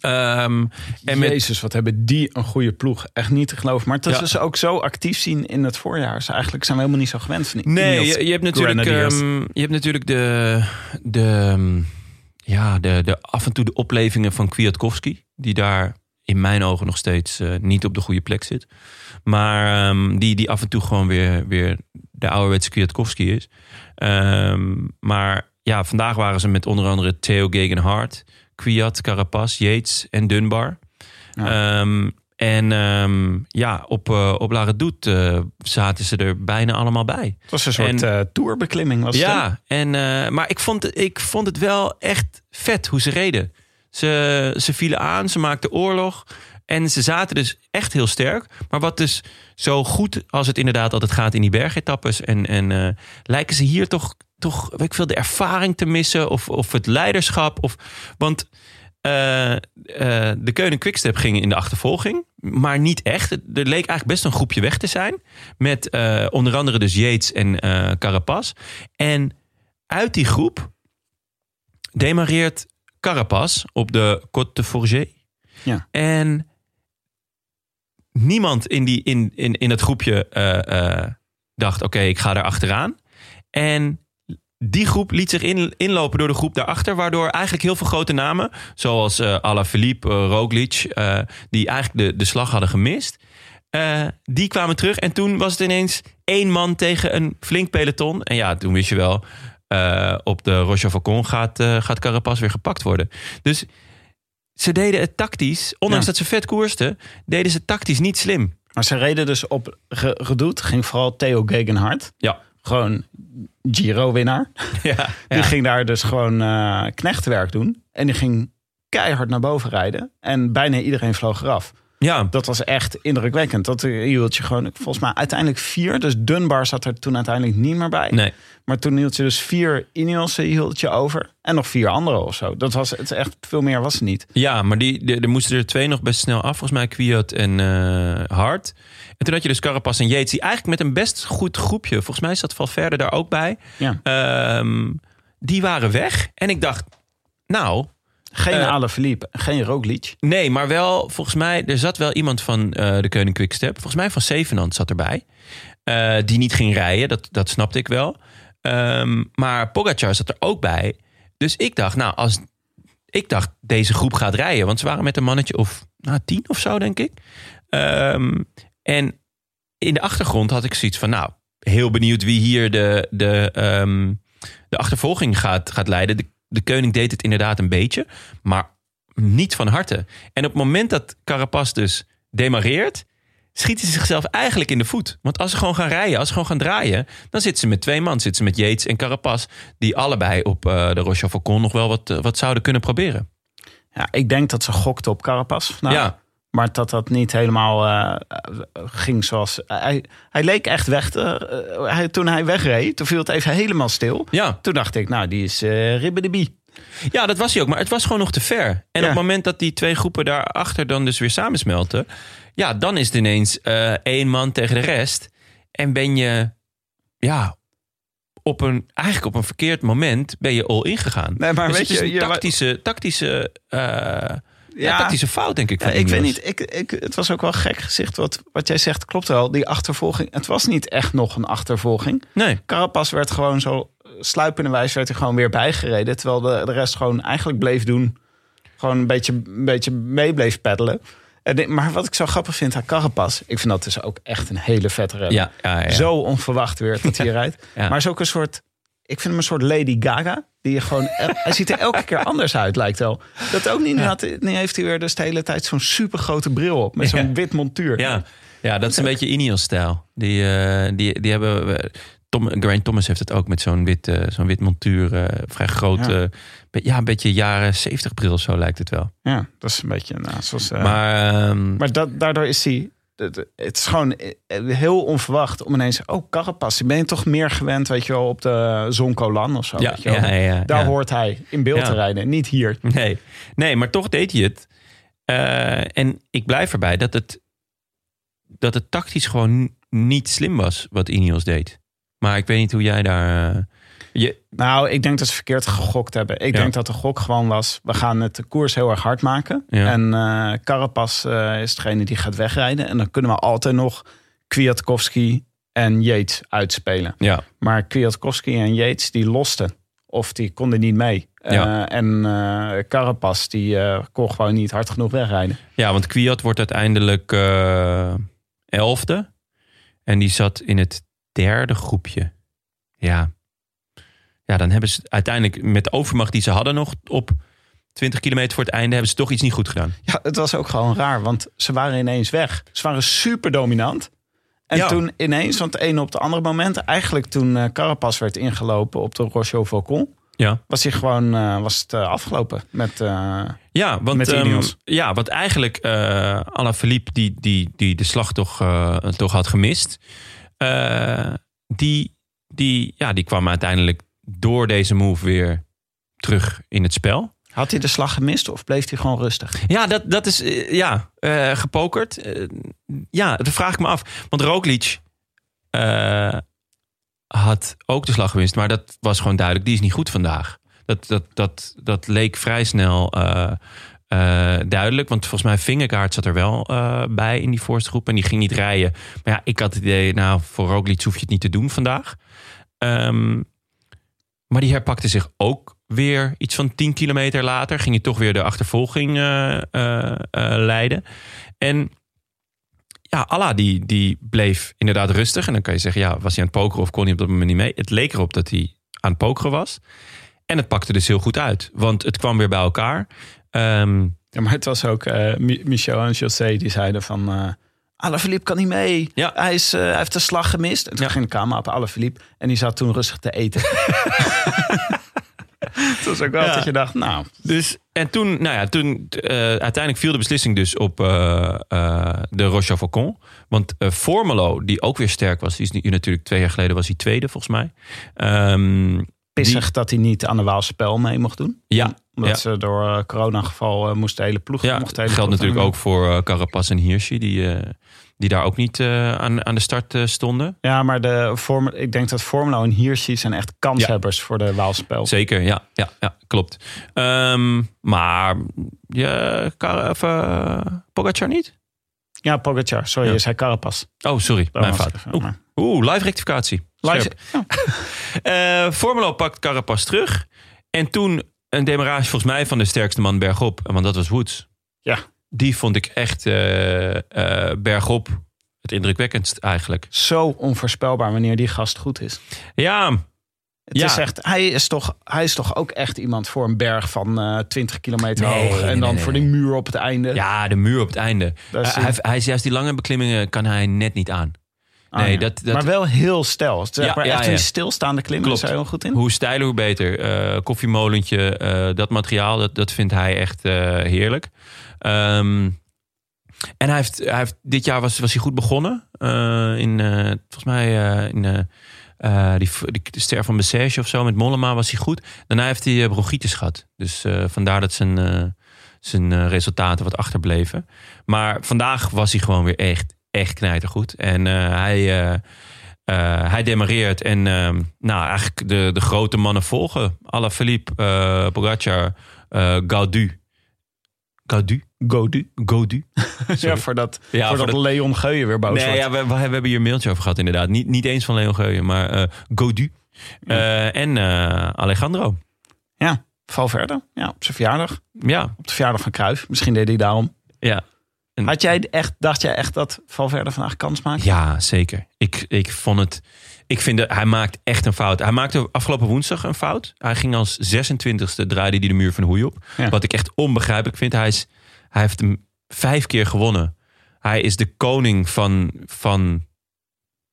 Speaker 4: Ehm, en met,
Speaker 3: Jezus, wat hebben die een goede ploeg. Echt niet te geloven. Maar dat
Speaker 4: Ja.
Speaker 3: ze ook zo actief zien in het voorjaar. Ze eigenlijk zijn we helemaal niet zo gewend van
Speaker 4: Nee,
Speaker 3: Ineos
Speaker 4: je, je hebt natuurlijk, ehm, je hebt natuurlijk de, de, ehm, ja, de, de af en toe de oplevingen van Kwiatkowski. Die daar in mijn ogen nog steeds eh, niet op de goede plek zit. Maar ehm, die, die af en toe gewoon weer, weer de ouderwetse Kwiatkowski is. Ehm, maar ja, vandaag waren ze met onder andere Theo Gegenhardt, Kwiat, Carapaz, Yates en Dunbar.
Speaker 3: Ja.
Speaker 4: Ehm, En ja, op, eh op La Redoute eh, zaten ze er bijna allemaal bij.
Speaker 3: Het was een soort
Speaker 4: En-
Speaker 3: tourbeklimming. Was het?
Speaker 4: Ja, en, maar ik vond, ik vond het wel echt vet hoe ze reden. Ze, ze vielen aan, ze maakten oorlog. En ze zaten dus echt heel sterk. Maar wat dus zo goed als het inderdaad altijd gaat in die bergetappes. En, en eh, lijken ze hier toch, toch weet ik veel, de ervaring te missen. Of, of het leiderschap. Of, want eh, eh, de Keunen Quickstep gingen in de achtervolging. Maar niet echt. Er leek eigenlijk best een groepje weg te zijn. Met onder andere dus Yates en Carapaz. En uit die groep demareert Carapaz op de Côte de Forget.
Speaker 3: Ja.
Speaker 4: En niemand in, die, in, in, in het groepje eh, eh, dacht: oké, ik ga daar achteraan. En die groep liet zich in, inlopen door de groep daarachter, waardoor eigenlijk heel veel grote namen, zoals eh Alaphilippe, uh, Roglic, die eigenlijk de, de slag hadden gemist, die kwamen terug. En toen was het ineens één man tegen een flink peloton. En ja, toen wist je wel, eh, op de Roche Falcon gaat, eh gaat Carapaz weer gepakt worden. Dus ze deden het tactisch, ondanks
Speaker 3: Ja.
Speaker 4: dat ze vet koersten, deden ze tactisch niet slim.
Speaker 3: Maar ze reden dus op Ge- Redoute. Ging vooral Theo Gegenhardt.
Speaker 4: Ja.
Speaker 3: Gewoon Giro-winnaar.
Speaker 4: Ja,
Speaker 3: Die ging daar dus gewoon eh, knechtenwerk doen. En die ging keihard naar boven rijden. En bijna iedereen vloog eraf.
Speaker 4: Ja.
Speaker 3: Dat was echt indrukwekkend. Dat eh, hield je gewoon, volgens mij uiteindelijk vier. Dus Dunbar zat er toen uiteindelijk niet meer bij.
Speaker 4: nee.
Speaker 3: Maar toen hield je dus vier Ineos hield je over. En nog vier andere of zo. Dat was het echt, veel meer was het niet.
Speaker 4: Ja, maar die, de- er moesten er twee nog best snel af. Volgens mij Kwiat en eh Hart. En toen had je dus Carapaz en Yates. Die eigenlijk met een best goed groepje. Volgens mij zat Valverde daar ook bij.
Speaker 3: Ja.
Speaker 4: Ehm, die waren weg. En ik dacht, nou,
Speaker 3: Geen
Speaker 4: Eh,
Speaker 3: Alaphilippe, geen Roglic.
Speaker 4: nee, maar wel, volgens mij, er zat wel iemand van eh, de Keuning Quickstep. Volgens mij van Zevenand zat erbij. Eh, die niet ging rijden, dat, dat snapte ik wel. Ehm, maar Pogacar zat er ook bij. Dus ik dacht, nou, als ik dacht, deze groep gaat rijden. Want ze waren met een mannetje of nou, tien of zo, denk ik. Ehm, en in de achtergrond had ik zoiets van, nou, heel benieuwd wie hier de, de, ehm, de achtervolging gaat, gaat leiden. De, de koning deed het inderdaad een beetje, maar niet van harte. En op het moment dat Carapaz dus demareert, schieten ze zichzelf eigenlijk in de voet. Want als ze gewoon gaan rijden, als ze gewoon gaan draaien, dan zitten ze met twee man. Zitten ze met Yates en Carapaz, die allebei op eh, de Roche Falcon nog wel wat, eh, wat zouden kunnen proberen.
Speaker 3: Ja, ik denk dat ze gokten op Carapaz. Nou,
Speaker 4: ja,
Speaker 3: Maar dat dat niet helemaal eh, eh, ging zoals... hij, hij leek echt weg. Te, eh, hij, toen hij wegreed, toen viel het even helemaal stil.
Speaker 4: ja.
Speaker 3: Toen dacht ik, nou, die is uh, ribbe de bie.
Speaker 4: Ja, dat was hij ook. Maar het was gewoon nog te ver. En
Speaker 3: Ja.
Speaker 4: op het moment dat die twee groepen daarachter dan dus weer samensmelten... ja, dan is het ineens eh, één man tegen de rest. En ben je, ja, op een, eigenlijk op een verkeerd moment ben je all in gegaan.
Speaker 3: Nee, maar
Speaker 4: dus
Speaker 3: weet
Speaker 4: het is
Speaker 3: je,
Speaker 4: een
Speaker 3: je-
Speaker 4: tactische, tactische, eh, ja. Tactische fout, denk ik.
Speaker 3: Ja, ik weet niet, ik, ik, het was ook wel gek gezicht. Wat, wat jij zegt klopt wel. Die achtervolging, het was niet echt nog een achtervolging.
Speaker 4: Nee,
Speaker 3: Carapaz werd gewoon zo sluipende wijze werd hij gewoon weer bijgereden. Terwijl de, de rest gewoon eigenlijk bleef doen. Gewoon een beetje, een beetje mee bleef peddelen. En Maar wat ik zo grappig vind aan Carapaz... ik vind dat dus ook echt een hele vette renner.
Speaker 4: ja, ja, ja.
Speaker 3: Zo onverwacht weer dat hij rijdt. Maar is ook een soort... Ik vind hem een soort Lady Gaga. Die je gewoon, hij ziet er elke keer anders uit, lijkt wel. Dat ook niet. Had, nu heeft hij weer dus de hele tijd zo'n super grote bril op. Met zo'n
Speaker 4: Ja.
Speaker 3: wit montuur.
Speaker 4: Ja, ja dat is een beetje Ineos-stijl. Die, eh, die, die hebben... Tom, Geraint Thomas heeft het ook met zo'n wit, eh, zo'n wit montuur. eh, vrij groot.
Speaker 3: Ja.
Speaker 4: Ja. ja, een beetje jaren 70 bril zo lijkt het wel.
Speaker 3: Ja, dat is een beetje... Nou, zoals,
Speaker 4: Maar, ehm,
Speaker 3: Maar dat, daardoor is hij. Het het is gewoon eh, heel onverwacht om ineens. Oh, Carapaz. Ben je toch meer gewend, weet je wel, op de Zoncolan of zo?
Speaker 4: ja,
Speaker 3: weet je wel?
Speaker 4: ja, ja,
Speaker 3: Daar hoort hij in beeld te rijden, niet hier.
Speaker 4: Nee. nee, maar toch deed hij het. Eh, en ik blijf erbij dat het, dat het tactisch gewoon niet slim was wat Ineos deed. Maar ik weet niet hoe jij daar... je,
Speaker 3: Nou, ik denk dat ze verkeerd gegokt hebben. Ik
Speaker 4: Ja.
Speaker 3: denk dat de gok gewoon was: we gaan het de koers heel erg hard maken.
Speaker 4: Ja.
Speaker 3: En eh Carapaz eh, is degene die gaat wegrijden. En dan kunnen we altijd nog Kwiatkowski en Yates uitspelen.
Speaker 4: ja,
Speaker 3: Maar Kwiatkowski en Yates die losten. Of die konden niet mee.
Speaker 4: Ja.
Speaker 3: Eh, en eh Carapaz die kon gewoon niet hard genoeg wegrijden.
Speaker 4: ja, want Kwiat wordt uiteindelijk elfde. En die zat in het derde groepje. Ja. Ja, dan hebben ze uiteindelijk met de overmacht die ze hadden nog op 20 kilometer voor het einde hebben ze toch iets niet goed gedaan.
Speaker 3: Ja, het was ook gewoon raar, want ze waren ineens weg. Ze waren super dominant. En
Speaker 4: Ja.
Speaker 3: toen ineens, van het ene op het andere moment... eigenlijk toen eh Carapaz werd ingelopen op de Roche Volcon...
Speaker 4: Ja,
Speaker 3: was, hij gewoon, eh, was het eh, afgelopen met... eh,
Speaker 4: ja want,
Speaker 3: Met de
Speaker 4: ehm, ja, want eigenlijk uh, Alaphilippe die, die, die de slag toch, toch had gemist... die, die, ja, die kwam uiteindelijk door deze move weer terug in het spel.
Speaker 3: had hij de slag gemist of bleef hij gewoon rustig?
Speaker 4: Ja, dat, dat is eh, ja, eh, gepokerd. Eh, ja, dat vraag ik me af. Want Roglic eh, had ook de slag gewist. Maar dat was gewoon duidelijk. Die is niet goed vandaag. Dat, dat, dat, dat leek vrij snel duidelijk. Want volgens mij Vingegaard zat er wel bij in die voorste groep. En die ging niet rijden. Maar ja, ik had het idee, nou, voor Roglic hoef je het niet te doen vandaag. Ehm, maar die herpakte zich ook weer iets van 10 kilometer later. Ging hij toch weer de achtervolging eh, eh, eh, leiden. En ja, Allah die, die bleef inderdaad rustig. En dan kan je zeggen, ja, was hij aan het pokeren of kon hij op dat moment niet mee? Het leek erop dat hij aan het pokeren was. En het pakte dus heel goed uit. Want het kwam weer bij elkaar. Ehm,
Speaker 3: Ja, maar het was ook Mi- Michel en José die zeiden van... Alaphilippe kan niet mee.
Speaker 4: Ja.
Speaker 3: Hij, is, eh, hij heeft de slag gemist. En toen
Speaker 4: Ja.
Speaker 3: ging de camera op Alaphilippe. En die zat toen rustig te eten. Het was ook wel
Speaker 4: Ja.
Speaker 3: dat je dacht, nou...
Speaker 4: Dus, en toen, nou ja, toen eh, uiteindelijk viel de beslissing dus op eh, de Roche Faucon. Want Formelo, die ook weer sterk was, die is nu natuurlijk twee jaar geleden was hij tweede volgens mij. Ehm,
Speaker 3: Pissig dat hij niet aan de Waalse mee mocht doen.
Speaker 4: ja,
Speaker 3: Omdat
Speaker 4: ja.
Speaker 3: ze door eh, coronageval eh, moest de hele ploeg...
Speaker 4: ja,
Speaker 3: mocht hele
Speaker 4: geldt natuurlijk ook voor eh, Carapaz en Hirschi, die, eh, die daar ook niet eh, aan, aan de start eh, stonden.
Speaker 3: Ja, maar de Formu- ik denk dat Formula en Hirschi zijn echt kanshebbers voor de Waalse.
Speaker 4: Zeker, ja, ja, ja klopt. Ehm, maar ja, Car- of, eh, Pogacar niet?
Speaker 3: Ja, Pogacar. Sorry, je zei Carapaz.
Speaker 4: Oh, sorry, mijn fout. Oeh, live rectificatie.
Speaker 3: Live-. Ja.
Speaker 4: Eh Formelo pakt Carapaz terug. En toen een demarage volgens mij van de sterkste man bergop. Want dat was Woods.
Speaker 3: Ja.
Speaker 4: Die vond ik echt eh, eh, bergop het indrukwekkendst eigenlijk.
Speaker 3: Zo onvoorspelbaar wanneer die gast goed is.
Speaker 4: Ja,
Speaker 3: Het
Speaker 4: Ja.
Speaker 3: is echt, hij, is toch, hij is toch ook echt iemand voor een berg van eh 20 kilometer
Speaker 4: Nee,
Speaker 3: hoog. En
Speaker 4: nee,
Speaker 3: dan
Speaker 4: nee,
Speaker 3: voor die muur op het einde.
Speaker 4: ja, de muur op het einde. Eh, hij, hij is juist die lange beklimmingen kan hij net niet aan.
Speaker 3: Ah,
Speaker 4: nee,
Speaker 3: ja.
Speaker 4: dat- dat-
Speaker 3: maar wel heel stijl. Zeg
Speaker 4: Ja,
Speaker 3: maar echt
Speaker 4: ja.
Speaker 3: een stilstaande klimmen is hij heel goed in.
Speaker 4: Hoe steiler, hoe beter. Eh, koffiemolentje, dat materiaal, dat, dat vindt hij echt heerlijk. Ehm, en hij heeft, hij heeft, dit jaar was, was hij goed begonnen. In, volgens mij in eh, die, die, ster van Bessège of zo met Mollema was hij goed. Daarna heeft hij eh, bronchitis gehad. Dus eh, vandaar dat zijn, zijn resultaten wat achterbleven. Maar vandaag was hij gewoon weer echt, echt knijtergoed. En hij... hij demareert en ehm, nou, eigenlijk de, de grote mannen volgen. Alaphilippe, eh Pogacar, Gaudu. Gaudu?
Speaker 3: Godu.
Speaker 4: Gaudu?
Speaker 3: Ja, voordat,
Speaker 4: Ja,
Speaker 3: voordat Leon Geuyen weer boos
Speaker 4: Nee,
Speaker 3: wordt.
Speaker 4: ja, we, we hebben hier een mailtje over gehad inderdaad. Niet, niet eens van Leon Geuyen, maar eh Gaudu. Eh, en eh, Alejandro.
Speaker 3: Ja, Valverde. Ja, op zijn verjaardag.
Speaker 4: Ja,
Speaker 3: Op de verjaardag van Cruijff. Misschien deed hij daarom.
Speaker 4: ja.
Speaker 3: Had jij echt, dacht jij echt dat Valverde vandaag kans maakt?
Speaker 4: Ja, zeker. Ik, ik vond het. Ik vind dat hij maakt echt een fout. Hij maakte afgelopen woensdag een fout. Hij ging als 26e draaide hij de muur van Hoei op.
Speaker 3: Ja.
Speaker 4: Wat ik echt onbegrijpelijk vind. Hij, is, hij heeft hem vijf keer gewonnen. Hij is de koning van, van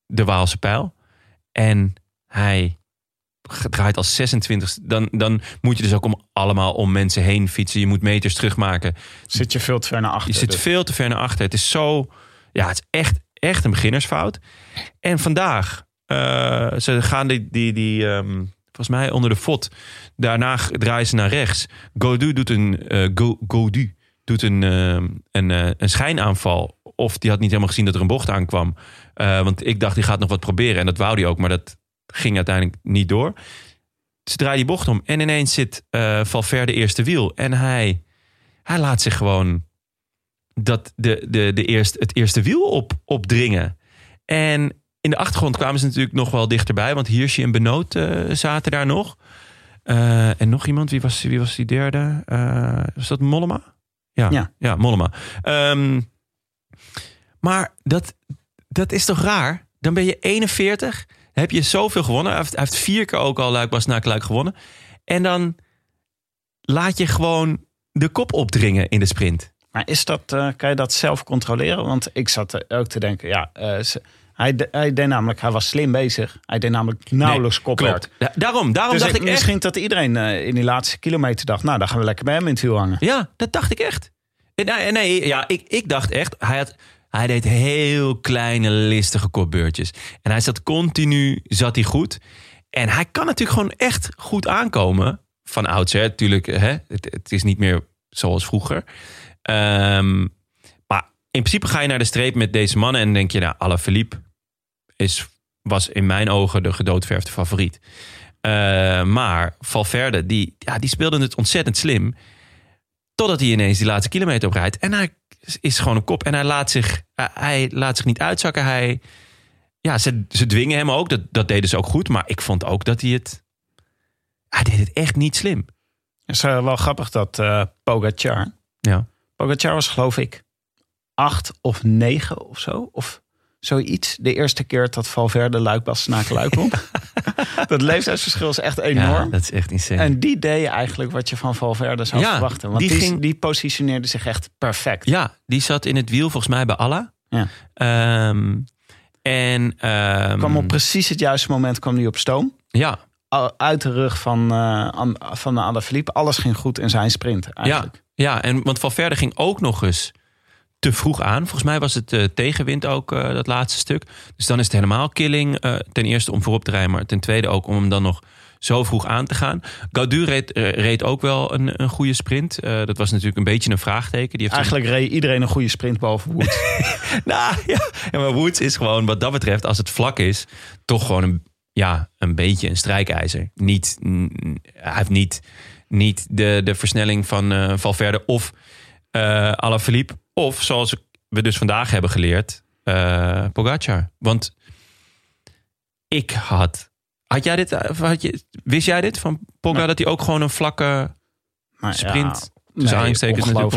Speaker 4: de Waalse pijl. En hij draait als 26 Dan, dan moet je dus ook om allemaal om mensen heen fietsen. Je moet meters terugmaken.
Speaker 3: Zit je veel te ver naar achter.
Speaker 4: Je zit
Speaker 3: dus.
Speaker 4: veel te ver naar achter. Het is zo. Ja, het is echt, echt een beginnersfout. En vandaag. eh, ze gaan die. die, die ehm, volgens mij onder de fot. Daarna draaien ze naar rechts. Godu doet een. Go, Godu doet een, ehm, een, eh, een schijnaanval. Of die had niet helemaal gezien dat er een bocht aankwam. Eh, want ik dacht, die gaat nog wat proberen. En dat wou hij ook. Maar dat ging uiteindelijk niet door. Ze draaien die bocht om. En ineens zit eh Valverde eerste wiel. En hij, hij laat zich gewoon dat de, de, de eerst, het eerste wiel op, opdringen. En in de achtergrond kwamen ze natuurlijk nog wel dichterbij. Want Hirschi en Benoot zaten daar nog. En nog iemand, wie was, wie was die derde? Was dat Mollema? Ja,
Speaker 3: Ja.
Speaker 4: ja. Mollema. Ehm, maar dat, dat is toch raar? Dan ben je 41, heb je zoveel gewonnen. Hij heeft, hij heeft vier keer ook al Luik Basnaak Luik gewonnen. En dan laat je gewoon de kop opdringen in de sprint.
Speaker 3: Maar is dat, eh, kan je dat zelf controleren? Want ik zat ook te denken, ja, ze- hij, hij deed namelijk, hij was slim bezig. Hij deed namelijk nauwelijks kopwerk.
Speaker 4: Klopt. Da- daarom, daarom
Speaker 3: Dus
Speaker 4: dacht
Speaker 3: ik,
Speaker 4: ik echt...
Speaker 3: misschien dat iedereen eh, in die laatste kilometer dacht, nou, dan gaan we lekker bij hem in het wiel hangen.
Speaker 4: Ja, dat dacht ik echt. Eh, Nee, nee ja, ik, ik dacht echt, hij, had, hij deed heel kleine, listige kopbeurtjes. En hij zat continu, zat hij goed. En hij kan natuurlijk gewoon echt goed aankomen. Van oudsher, natuurlijk, hè, het, het is niet meer zoals vroeger. Ehm, maar in principe ga je naar de streep met deze mannen en denk je, nou, Alaphilippe is, was in mijn ogen de gedoodverfde favoriet. Eh, maar Valverde, die, ja, die speelde het ontzettend slim. Totdat hij ineens die laatste kilometer oprijdt. En hij is gewoon een kop. En hij laat zich, hij- hij laat zich niet uitzakken. Hij, ja, ze, ze dwingen hem ook. Dat, dat deden ze ook goed. Maar ik vond ook dat hij het... Hij deed het echt niet slim.
Speaker 3: Het is eh, wel grappig dat eh Pogacar,
Speaker 4: Ja.
Speaker 3: Pogacar was geloof ik acht of negen of zo. Of zoiets. De eerste keer dat Valverde Luik Bastenaken Luik won. dat leeftijdsverschil is echt
Speaker 4: ja,
Speaker 3: enorm.
Speaker 4: dat is echt insane.
Speaker 3: En die deed eigenlijk wat je van Valverde zou
Speaker 4: Ja,
Speaker 3: verwachten. Want
Speaker 4: die
Speaker 3: die,
Speaker 4: ging-
Speaker 3: die positioneerde zich echt perfect.
Speaker 4: Ja, die zat in het wiel volgens mij bij Alla.
Speaker 3: Ja.
Speaker 4: Ehm, en... ehm,
Speaker 3: kwam op precies het juiste moment kwam hij op stoom.
Speaker 4: Ja,
Speaker 3: Uit de rug van, An- van Alaphilippe. Alles ging goed in zijn sprint eigenlijk.
Speaker 4: Ja, ja en, want Valverde ging ook nog eens te vroeg aan. Volgens mij was het eh, tegenwind ook eh, dat laatste stuk. Dus dan is het helemaal killing. eh, ten eerste om voorop te rijden, maar ten tweede ook om hem dan nog zo vroeg aan te gaan. Gaudu reed, reed ook wel een, een goede sprint. Dat was natuurlijk een beetje een vraagteken. Die heeft
Speaker 3: Eigenlijk reed iedereen een goede sprint behalve Woods.
Speaker 4: nou ja, ja, maar Woods is gewoon wat dat betreft, als het vlak is, toch gewoon een, ja, een beetje een strijkijzer. Niet, hij heeft niet, niet de, de versnelling van Valverde of eh Alaphilippe. Of zoals we dus vandaag hebben geleerd, eh Pogacar. Want ik had... Had jij dit, eh, had je, wist jij dit van Pogacar,
Speaker 3: Nee.
Speaker 4: dat hij ook gewoon een vlakke
Speaker 3: Maar
Speaker 4: sprint...
Speaker 3: Ja,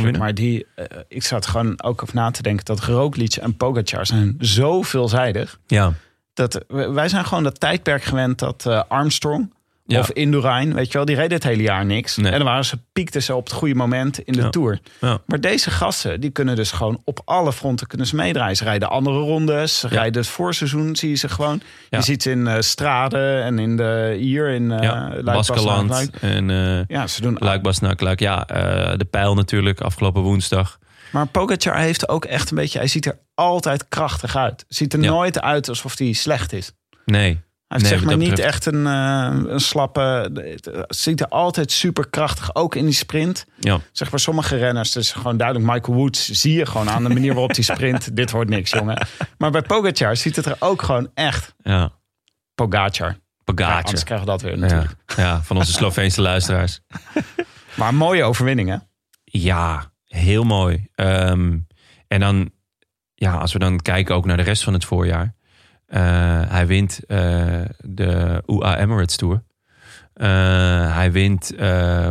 Speaker 4: winnen?
Speaker 3: Maar die, ik zat gewoon ook over na te denken dat Roglic en Pogacar zijn zo veelzijdig.
Speaker 4: Ja,
Speaker 3: Dat, wij zijn gewoon dat tijdperk gewend dat Armstrong
Speaker 4: Ja.
Speaker 3: of Indurain, weet je wel, die reden het hele jaar niks.
Speaker 4: Nee.
Speaker 3: En dan waren ze, piekten ze op het goede moment in de
Speaker 4: Ja.
Speaker 3: Tour.
Speaker 4: ja.
Speaker 3: Maar deze gasten, die kunnen dus gewoon op alle fronten kunnen ze meedraaien. Ze rijden andere rondes, ze rijden het voorseizoen, zie je ze gewoon. Je ziet ze in eh Straden en in de, hier in
Speaker 4: ja.
Speaker 3: Luik,
Speaker 4: Baskeland
Speaker 3: Luik.
Speaker 4: en... eh,
Speaker 3: Ja, ze doen
Speaker 4: Luik, Basnak, Luik. Ja, de pijl natuurlijk afgelopen woensdag.
Speaker 3: Maar Pogacar heeft ook echt een beetje... Hij ziet er altijd krachtig uit. Ziet er nooit uit alsof hij slecht is.
Speaker 4: Nee.
Speaker 3: Hij heeft
Speaker 4: Nee,
Speaker 3: zeg maar niet
Speaker 4: betreft-
Speaker 3: echt een, eh, een slappe... Het ziet er altijd super krachtig, ook in die sprint.
Speaker 4: Ja.
Speaker 3: Zeg maar sommige renners, dus gewoon duidelijk Michael Woods... zie je gewoon aan de manier waarop hij sprint. dit wordt niks, jongen. Maar bij Pogacar ziet het er ook gewoon echt...
Speaker 4: Ja.
Speaker 3: Pogacar. Ja,
Speaker 4: Pogacar.
Speaker 3: anders krijgen we dat weer natuurlijk.
Speaker 4: ja, van onze Sloveense luisteraars.
Speaker 3: Maar mooie overwinning, hè?
Speaker 4: Ja, heel mooi. Ehm, en dan, ja, als we dan kijken ook naar de rest van het voorjaar. Eh, hij wint eh, de UA Emirates Tour. Eh, hij wint,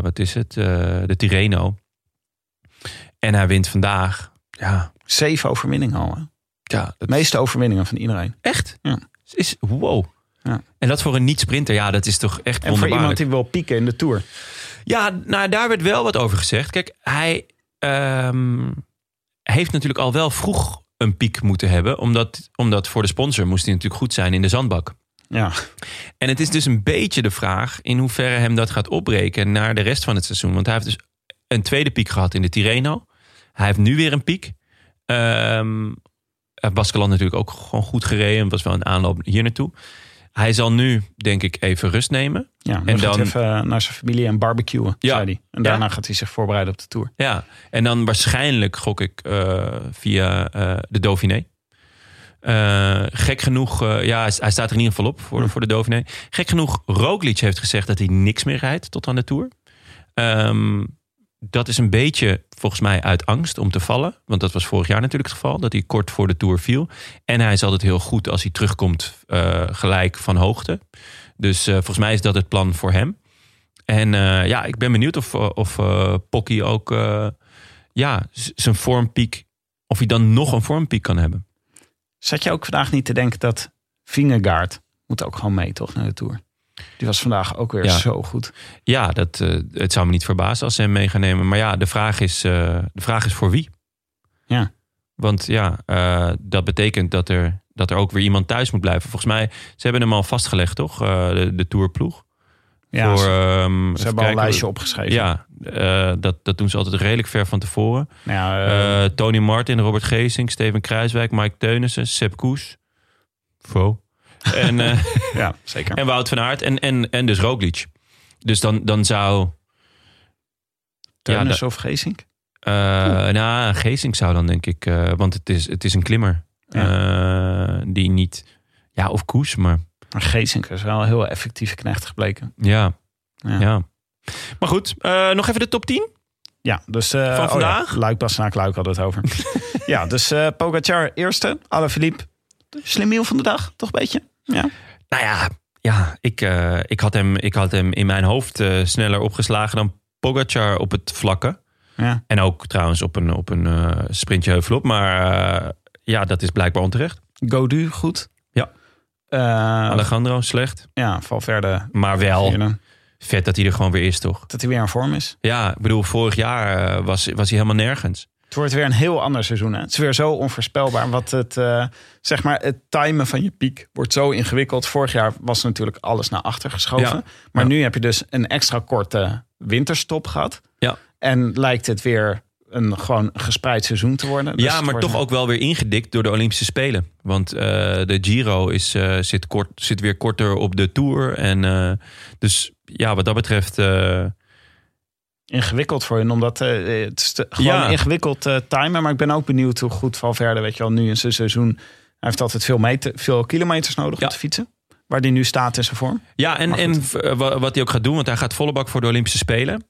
Speaker 4: wat is het, de Tirreno. En hij wint vandaag. Ja,
Speaker 3: Zeven overwinningen al, hè?
Speaker 4: ja
Speaker 3: De meeste overwinningen van iedereen.
Speaker 4: Echt?
Speaker 3: Ja.
Speaker 4: Is, wow.
Speaker 3: Ja.
Speaker 4: En dat voor een niet-sprinter, ja, dat is toch echt
Speaker 3: En voor iemand die wil pieken in de Tour.
Speaker 4: Ja, nou, daar werd wel wat over gezegd. Kijk, hij ehm, heeft natuurlijk al wel vroeg een piek moeten hebben. Omdat, omdat voor de sponsor moest hij natuurlijk goed zijn in de zandbak.
Speaker 3: Ja,
Speaker 4: En het is dus een beetje de vraag in hoeverre hem dat gaat opbreken naar de rest van het seizoen. Want hij heeft dus een tweede piek gehad in de Tirreno. Hij heeft nu weer een piek. Ehm Baskeland natuurlijk ook gewoon goed gereden. Het was wel een aanloop hier naartoe. Hij zal nu, denk ik, even rust nemen.
Speaker 3: Ja,
Speaker 4: En dan-
Speaker 3: even naar zijn familie en barbecuen,
Speaker 4: Ja.
Speaker 3: zei hij. En
Speaker 4: Ja.
Speaker 3: daarna gaat hij zich voorbereiden op de Tour.
Speaker 4: Ja, en dan waarschijnlijk gok ik eh, via eh, de Dauphiné. Eh, gek genoeg, eh, ja, hij, staat er in ieder geval op voor, voor de Dauphiné. Gek genoeg, Roglic heeft gezegd dat hij niks meer rijdt tot aan de Tour. Ehm, dat is een beetje volgens mij uit angst om te vallen. Want dat was vorig jaar natuurlijk het geval, dat hij kort voor de Tour viel. En hij is altijd heel goed als hij terugkomt eh, gelijk van hoogte. Dus eh, volgens mij is dat het plan voor hem. En eh, ja, ik ben benieuwd of, of Pocky ook ja, zijn vormpiek, of hij dan nog een vormpiek kan hebben.
Speaker 3: Zat je ook vandaag niet te denken dat Vingegaard moet ook gewoon mee, toch, naar de Tour? Die was vandaag ook weer
Speaker 4: Ja.
Speaker 3: zo goed.
Speaker 4: Ja, dat, eh, het zou me niet verbazen als ze hem mee gaan nemen. Maar ja, de vraag is, eh, de vraag is voor wie?
Speaker 3: Ja.
Speaker 4: Want ja, eh, dat betekent dat er, dat er ook weer iemand thuis moet blijven. Volgens mij, ze hebben hem al vastgelegd, toch? De, de tourploeg.
Speaker 3: Ja,
Speaker 4: voor,
Speaker 3: ze,
Speaker 4: ehm,
Speaker 3: ze hebben al een lijstje opgeschreven.
Speaker 4: Ja, dat, dat doen ze altijd redelijk ver van tevoren.
Speaker 3: Nou ja, eh,
Speaker 4: Eh, Tony Martin, Robert Geesing, Steven Kruiswijk, Mike Teunissen, Sepp Koes. Fo. En, eh,
Speaker 3: ja, zeker.
Speaker 4: en Wout van Aert en, en, en dus Roglic. Dus dan, dan zou...
Speaker 3: Teunis
Speaker 4: da-
Speaker 3: of Geesink?
Speaker 4: eh nou, Geesing zou dan denk ik... eh, want het is, het is een klimmer. die niet... Ja, of Koes, maar
Speaker 3: Maar Geesink is wel een heel effectieve knecht gebleken.
Speaker 4: ja.
Speaker 3: Ja.
Speaker 4: ja. Maar goed, nog even de top 10.
Speaker 3: Ja, dus...
Speaker 4: Van
Speaker 3: oh
Speaker 4: vandaag?
Speaker 3: Ja, Luik, Bastenaak, Luik hadden het over. ja, dus Pogacar eerste. Alaphilippe. Slim van de dag, toch een beetje? Ja.
Speaker 4: Nou ja, ja ik, eh, ik, had hem, ik had hem in mijn hoofd eh, sneller opgeslagen dan Pogacar op het vlakke.
Speaker 3: ja.
Speaker 4: En ook trouwens op een, op een eh, sprintje heuvelop. Maar ja, dat is blijkbaar onterecht.
Speaker 3: Godu, goed.
Speaker 4: Ja. Alejandro, slecht.
Speaker 3: ja, Valverde.
Speaker 4: Maar wel
Speaker 3: vierde.
Speaker 4: vet dat hij er gewoon weer is, toch?
Speaker 3: Dat hij weer in vorm is.
Speaker 4: Ja, ik bedoel, vorig jaar was, was hij helemaal nergens.
Speaker 3: Het wordt weer een heel ander seizoen. Hè? Het is weer zo onvoorspelbaar. Wat het, eh, zeg maar, het timen van je piek wordt zo ingewikkeld. Vorig jaar was natuurlijk alles naar achter geschoven.
Speaker 4: Ja.
Speaker 3: Maar
Speaker 4: Ja.
Speaker 3: nu heb je dus een extra korte winterstop gehad.
Speaker 4: Ja.
Speaker 3: En lijkt het weer een gewoon gespreid seizoen te worden. Dus
Speaker 4: ja, maar
Speaker 3: wordt-
Speaker 4: toch ook wel weer ingedikt door de Olympische Spelen. Want eh, de Giro is, eh, zit, kort, zit weer korter op de Tour. En dus ja, wat dat betreft...
Speaker 3: ingewikkeld voor hun. Omdat eh, het is te- gewoon
Speaker 4: Ja.
Speaker 3: ingewikkeld eh timen. Maar ik ben ook benieuwd hoe goed Valverde, weet je wel, nu in zijn seizoen. Hij heeft altijd veel, meter, veel kilometers nodig
Speaker 4: Ja.
Speaker 3: om te fietsen. Waar die nu staat in zijn vorm.
Speaker 4: Ja, en, en eh, wa- wat hij ook gaat doen, want hij gaat volle bak voor de Olympische Spelen.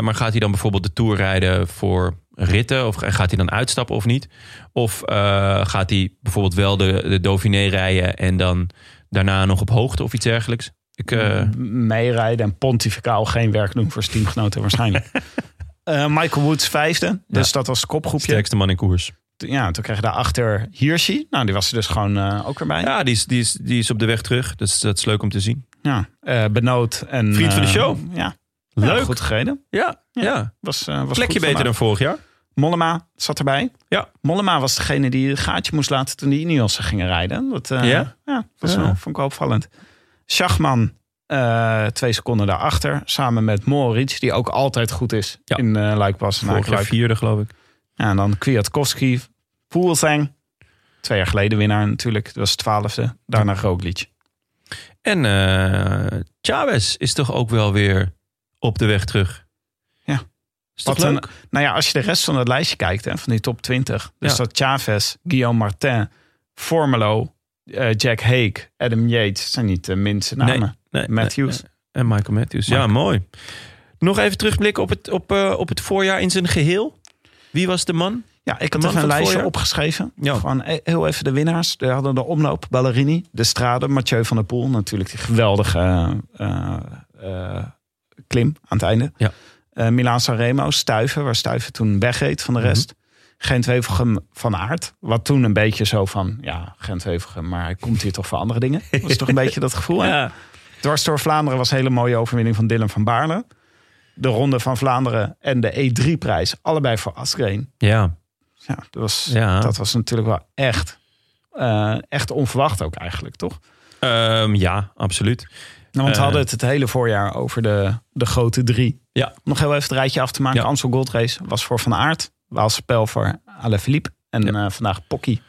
Speaker 4: Maar gaat hij dan bijvoorbeeld de Tour rijden voor ritten? Of gaat hij dan uitstappen of niet? Of gaat hij bijvoorbeeld wel de, de Dauphiné rijden en dan daarna nog op hoogte of iets dergelijks? Ik,
Speaker 3: M- meerijden en pontificaal geen werk doen voor zijn teamgenoten waarschijnlijk. Eh, Michael Woods vijfde. Dus dat was het kopgroepje.
Speaker 4: sterkste man in koers.
Speaker 3: Ja, toen kreeg je daarachter Hirschi. Nou, die was er dus gewoon eh, ook weer bij.
Speaker 4: Ja, die is, die, is, die is op de weg terug. Dus dat is leuk om te zien.
Speaker 3: Ja, Benoot en...
Speaker 4: Vriend van de show.
Speaker 3: Ja,
Speaker 4: Leuk.
Speaker 3: Ja, goed gereden.
Speaker 4: Ja, ja.
Speaker 3: Was, was
Speaker 4: plekje beter dan vorig jaar.
Speaker 3: Mollema zat erbij.
Speaker 4: Ja.
Speaker 3: Mollema was degene die het gaatje moest laten toen die Ineos gingen rijden. Dat,
Speaker 4: Ja?
Speaker 3: Ja, was
Speaker 4: Ja.
Speaker 3: Wel, vond ik wel opvallend. Schachman eh, twee seconden daarachter. Samen met Moritz, die ook altijd goed is
Speaker 4: Ja.
Speaker 3: in uh, Luikpas. en
Speaker 4: Vorig jaar vierde, geloof ik.
Speaker 3: Ja, en dan Kwiatkowski, Poelsang. Twee jaar geleden winnaar natuurlijk. Dat was twaalfde. Daarna Roglic.
Speaker 4: En eh Chavez is toch ook wel weer op de weg terug.
Speaker 3: Ja.
Speaker 4: Is
Speaker 3: een-
Speaker 4: leuk?
Speaker 3: Nou ja, als je de rest van het lijstje kijkt, hè, van die top 20. Dus
Speaker 4: Ja.
Speaker 3: dat Chavez, Guillaume Martin, Formelo, eh, Jack Hake, Adam Yates. zijn niet de minste namen.
Speaker 4: Nee, nee,
Speaker 3: Matthews.
Speaker 4: nee. En Michael Matthews. Ja, mooi. Nog even terugblikken op het, op, eh, op het voorjaar in zijn geheel. Wie was de man?
Speaker 3: Ja, ik heb even
Speaker 4: van
Speaker 3: een lijstje opgeschreven.
Speaker 4: Ja.
Speaker 3: Gewoon e- heel even de winnaars. We hadden de omloop, Ballerini, De Strade, Mathieu van der Poel. Natuurlijk die geweldige eh, klim aan het einde.
Speaker 4: Ja.
Speaker 3: Milaan Sanremo, Stuiven, waar Stuiven toen wegreed van de
Speaker 4: Mhm.
Speaker 3: rest. Gent-Wevelgem van Aert. Wat toen een beetje zo van, ja, Gent-Wevelgem, maar hij komt hier toch voor andere dingen. Dat is toch een beetje dat gevoel?
Speaker 4: Ja.
Speaker 3: Dwars door Vlaanderen was een hele mooie overwinning van Dylan van Baarle. De Ronde van Vlaanderen en de E3-prijs, allebei voor Asgreen.
Speaker 4: Ja.
Speaker 3: Ja, dat was,
Speaker 4: Ja.
Speaker 3: dat was natuurlijk wel echt, eh, echt onverwacht ook eigenlijk, toch?
Speaker 4: Ehm, ja, absoluut.
Speaker 3: Nou, want we
Speaker 4: Eh.
Speaker 3: hadden het het hele voorjaar over de, de grote drie.
Speaker 4: Ja.
Speaker 3: Nog heel even het rijtje af te maken.
Speaker 4: Ja.
Speaker 3: Amstel Gold Race was voor Van Aert. Waalse Spel voor Alaphilippe. En eh, vandaag Pocky.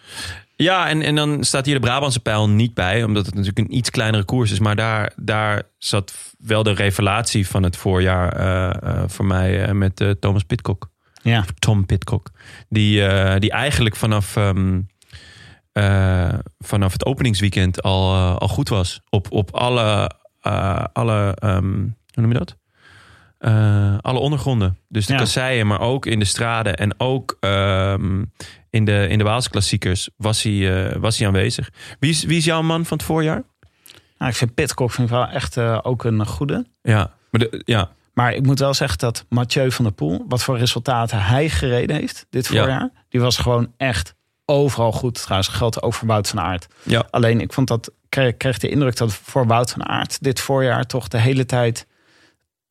Speaker 4: Ja, en, en dan staat hier de Brabantse pijl niet bij, omdat het natuurlijk een iets kleinere koers is. Maar daar, daar zat wel de revelatie van het voorjaar eh, eh, voor mij met Thomas Pitcock.
Speaker 3: Ja.
Speaker 4: Tom Pitcock. Die, die eigenlijk vanaf, ehm, eh, vanaf het openingsweekend al, al goed was. Op, op alle, alle ehm, hoe noem je dat? Eh, alle ondergronden. Dus de
Speaker 3: Ja.
Speaker 4: kasseien, maar ook in de straden. En ook ehm, in de, in de Waalse klassiekers was hij, eh, was hij aanwezig. Wie is, wie is jouw man van het voorjaar?
Speaker 3: Nou, ik vind Pitcock vind ik wel echt eh, ook een goede.
Speaker 4: Ja, maar de, ja,
Speaker 3: Maar ik moet wel zeggen dat Mathieu van der Poel, wat voor resultaten hij gereden heeft dit
Speaker 4: Ja.
Speaker 3: voorjaar, die was gewoon echt overal goed. Trouwens, geldt ook voor Wout van Aert.
Speaker 4: Ja.
Speaker 3: Alleen ik vond dat, kreeg, kreeg de indruk dat voor Wout van Aert dit voorjaar toch de hele tijd,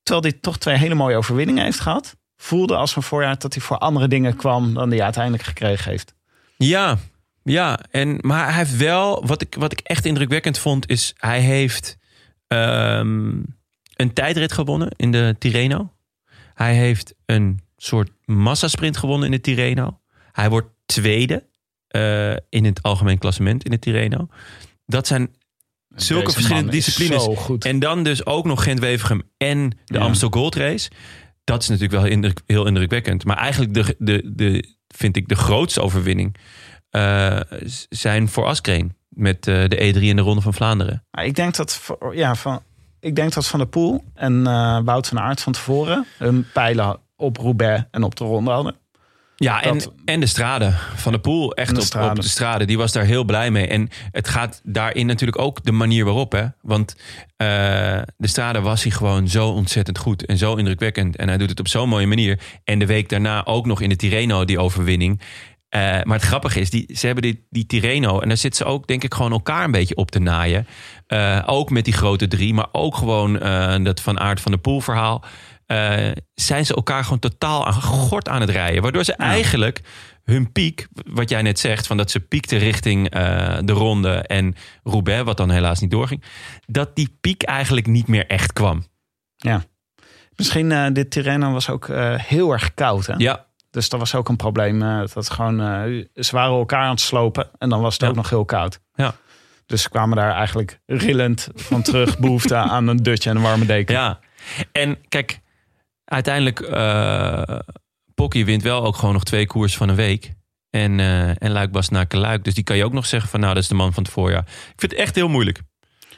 Speaker 3: terwijl hij toch twee hele mooie overwinningen heeft gehad, voelde als een voorjaar dat hij voor andere dingen kwam dan hij uiteindelijk gekregen heeft.
Speaker 4: Ja, ja. En, maar hij heeft wel, wat ik, wat ik echt indrukwekkend vond, is hij heeft ehm, een tijdrit gewonnen in de Tirreno. Hij heeft een soort massasprint gewonnen in de Tirreno. Hij wordt tweede eh, in het algemeen klassement in de Tirreno. Dat zijn zulke
Speaker 3: Deze
Speaker 4: verschillende disciplines. En dan dus ook nog Gent-Wevergem en de
Speaker 3: Ja.
Speaker 4: Amstel Gold Race. Dat is natuurlijk wel indruk- heel indrukwekkend. Maar eigenlijk de, de, de, vind ik de grootste overwinning eh, zijn voor Askreen. Met eh, de E3 en de Ronde van Vlaanderen.
Speaker 3: Ik denk dat, voor- ja, van, ik denk dat Van der Poel en eh, Wout van Aert van tevoren hun pijlen op Roubaix en op de ronde hadden.
Speaker 4: Ja, en,
Speaker 3: Dat-
Speaker 4: en de strade van de Poel. Echt
Speaker 3: de
Speaker 4: op,
Speaker 3: Strade.
Speaker 4: op de strade. Die was daar heel blij mee. En het gaat daarin natuurlijk ook de manier waarop. Hè? Want eh, de strade was hij gewoon zo ontzettend goed. En zo indrukwekkend. En hij doet het op zo'n mooie manier. En de week daarna ook nog in de Tirreno die overwinning. Eh, maar het grappige is, die, ze hebben die, die Tirreno... en daar zitten ze ook denk ik gewoon elkaar een beetje op te naaien. Eh, ook met die grote drie. Maar ook gewoon dat Van Aert van de Poel verhaal eh, zijn ze elkaar gewoon totaal aan gort aan het rijden. Waardoor ze eigenlijk hun piek, wat jij net zegt, van dat ze piekten richting eh, de ronde en Roubaix, wat dan helaas niet doorging, dat die piek eigenlijk niet meer echt kwam.
Speaker 3: Ja. Misschien eh dit Tirreno was ook heel erg koud. Hè?
Speaker 4: Ja,
Speaker 3: Dus dat was ook een probleem. dat gewoon, ze waren elkaar aan het slopen en dan was het
Speaker 4: Ja.
Speaker 3: ook nog heel koud.
Speaker 4: Ja.
Speaker 3: Dus ze kwamen daar eigenlijk rillend van terug. behoefte aan een dutje en een warme deken.
Speaker 4: ja. En kijk, uiteindelijk, eh Pocky wint wel ook gewoon nog twee koers van een week. En, eh en Luik Bas naar Luik. Dus die kan je ook nog zeggen van nou, dat is de man van het voorjaar. Ik vind het echt heel moeilijk.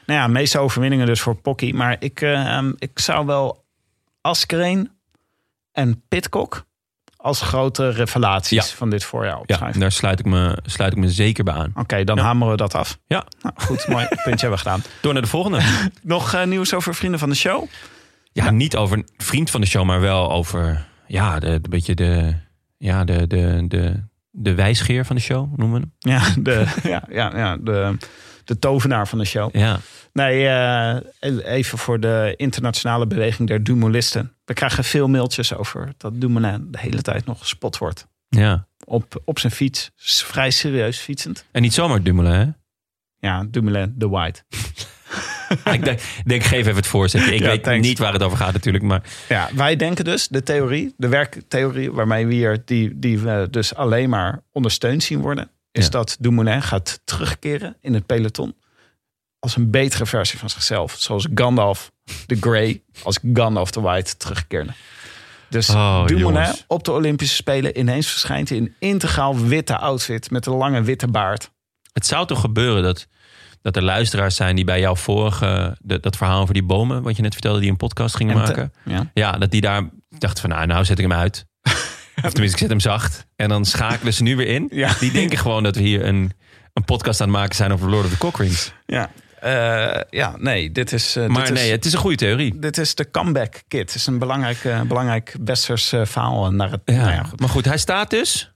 Speaker 3: Nou ja, meeste overwinningen dus voor Pocky. Maar ik, eh, ehm, ik zou wel Askreen en Pitcock als grote revelaties
Speaker 4: Ja.
Speaker 3: van dit voorjaar
Speaker 4: Ja,
Speaker 3: opschrijven.
Speaker 4: daar sluit ik me, sluit ik me zeker bij aan.
Speaker 3: Oké, dan
Speaker 4: Ja.
Speaker 3: hameren we dat af.
Speaker 4: Ja,
Speaker 3: Nou, goed, mooi. Puntje hebben we gedaan.
Speaker 4: door naar de volgende.
Speaker 3: Nog eh, nieuws over vrienden van de show?
Speaker 4: Ja, niet over een vriend van de show, maar wel over ja, de, de beetje de, ja, de, de, de, de wijsgeer van de show, noemen we hem.
Speaker 3: Ja, de, ja, ja, ja de, de tovenaar van de show.
Speaker 4: Ja,
Speaker 3: Nee, eh, even voor de internationale beweging der Dumoulisten. We krijgen veel mailtjes over dat Dumoulin de hele tijd nog gespot wordt.
Speaker 4: ja.
Speaker 3: Op, op zijn fiets, vrij serieus fietsend.
Speaker 4: En niet zomaar Dumoulin, hè?
Speaker 3: Ja, Dumoulin, de White.
Speaker 4: ik denk, denk, geef even het voorzetje. Ik
Speaker 3: Ja,
Speaker 4: weet
Speaker 3: thanks.
Speaker 4: niet waar het over gaat natuurlijk, maar
Speaker 3: Ja, wij denken dus, de theorie, de werktheorie waarmee we hier, die, die we dus alleen maar ondersteund zien worden, is
Speaker 4: Ja.
Speaker 3: dat Dumoulin gaat terugkeren in het peloton als een betere versie van zichzelf. Zoals Gandalf de Grey als Gandalf de White terugkeerde. Dus
Speaker 4: Oh,
Speaker 3: Dumoulin
Speaker 4: jongens.
Speaker 3: op de Olympische Spelen ineens verschijnt hij in een integraal witte outfit met een lange witte baard.
Speaker 4: het zou toch gebeuren dat, dat er luisteraars zijn die bij jouw vorige, de- dat verhaal over die bomen, wat je net vertelde, die een podcast gingen maken.
Speaker 3: ja.
Speaker 4: Ja, dat die daar dachten van nou, nou zet ik hem uit. of tenminste, ik zet hem zacht. En dan schakelen ze nu weer in.
Speaker 3: Ja.
Speaker 4: Die denken gewoon dat we hier een, een podcast aan het maken zijn over Lord of the Cockrings.
Speaker 3: Ja, Eh, ja nee, dit is... eh,
Speaker 4: Maar
Speaker 3: dit is,
Speaker 4: nee, het is een goede theorie.
Speaker 3: Dit is de comeback kit. Het is een belangrijk, eh, belangrijk westers verhaal naar het.
Speaker 4: Ja.
Speaker 3: Nou ja, goed.
Speaker 4: Maar goed, hij staat dus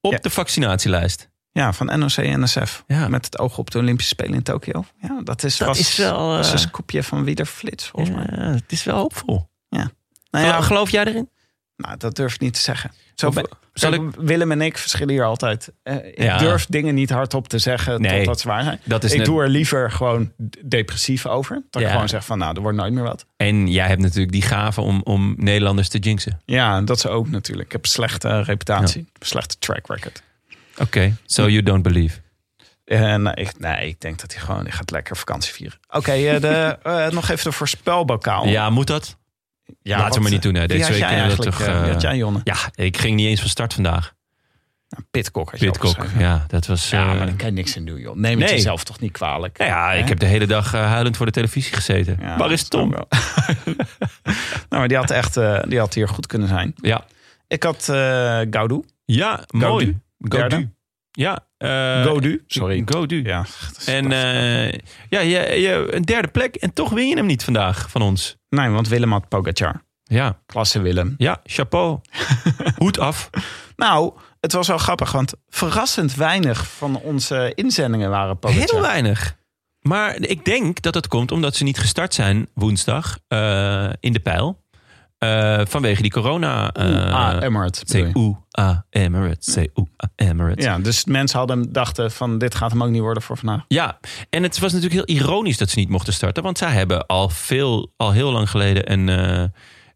Speaker 4: op
Speaker 3: Ja.
Speaker 4: de vaccinatielijst.
Speaker 3: Ja, van NOC en NSF.
Speaker 4: Ja.
Speaker 3: Met het oog op de Olympische Spelen in Tokio. Ja, dat is,
Speaker 4: Dat
Speaker 3: was,
Speaker 4: is wel,
Speaker 3: was
Speaker 4: eh,
Speaker 3: een scoopje van wie er flits, volgens mij.
Speaker 4: Ja, het is wel hoopvol.
Speaker 3: Nou, ja,
Speaker 4: Geloof jij erin?
Speaker 3: nou, dat durf ik niet te zeggen. Zo
Speaker 4: Of-
Speaker 3: ben-
Speaker 4: zal
Speaker 3: Kijk, Willem en ik verschillen hier altijd. Eh, ik
Speaker 4: Ja.
Speaker 3: durf dingen niet hardop te zeggen
Speaker 4: Nee.
Speaker 3: totdat ze waar zijn.
Speaker 4: Dat is
Speaker 3: ik
Speaker 4: net-
Speaker 3: doe er liever gewoon depressief over. Dat ik
Speaker 4: Ja.
Speaker 3: gewoon zeg van, nou, er wordt nooit meer wat.
Speaker 4: En jij hebt natuurlijk die gave om, om Nederlanders te jinxen.
Speaker 3: Ja, dat ze ook natuurlijk. Ik heb een slechte reputatie. Een slechte track record.
Speaker 4: Oké, so you don't believe.
Speaker 3: En eh, ik, nee, ik denk dat hij gewoon hij gaat lekker vakantie vieren. Oké, eh, de eh, nog even de voorspelbokaal.
Speaker 4: Ja, moet dat?
Speaker 3: ja
Speaker 4: laten we maar niet doen, hè. Deze week
Speaker 3: jij
Speaker 4: dat toch,
Speaker 3: had jij, Jonne?
Speaker 4: Ja, ik ging niet eens van start vandaag.
Speaker 3: Nou, Pitcock had je
Speaker 4: Pitcock, ja, dat was...
Speaker 3: Ja, maar daar kan je niks in doen, joh. Neem het
Speaker 4: Nee.
Speaker 3: jezelf toch niet kwalijk.
Speaker 4: nou ja, ik heb de hele dag huilend voor de televisie gezeten.
Speaker 3: Ja,
Speaker 4: Waar is Tom?
Speaker 3: nou, maar die had echt die had hier goed kunnen zijn.
Speaker 4: Ja,
Speaker 3: Ik had Gaudu.
Speaker 4: ja mooi. Godu. Ja. eh,
Speaker 3: Godu, sorry.
Speaker 4: Godu.
Speaker 3: Ja,
Speaker 4: En eh, ja, je, je, een derde plek. En toch win je hem niet vandaag van ons.
Speaker 3: nee, want Willem had Pogacar.
Speaker 4: Ja,
Speaker 3: Klasse Willem.
Speaker 4: ja chapeau. Hoed af.
Speaker 3: Nou, Het was wel grappig, want verrassend weinig van onze inzendingen waren Pogacar.
Speaker 4: Heel weinig. Maar ik denk dat het komt omdat ze niet gestart zijn woensdag eh, in de pijl. Eh, vanwege die corona.
Speaker 3: ah, Emirates.
Speaker 4: C-U-A Emirates. C-U-A Emirates.
Speaker 3: Ja, dus mensen hadden dachten van dit gaat hem ook niet worden voor vandaag.
Speaker 4: Ja, en het was natuurlijk heel ironisch dat ze niet mochten starten. Want zij hebben al, veel, al heel lang geleden een, eh,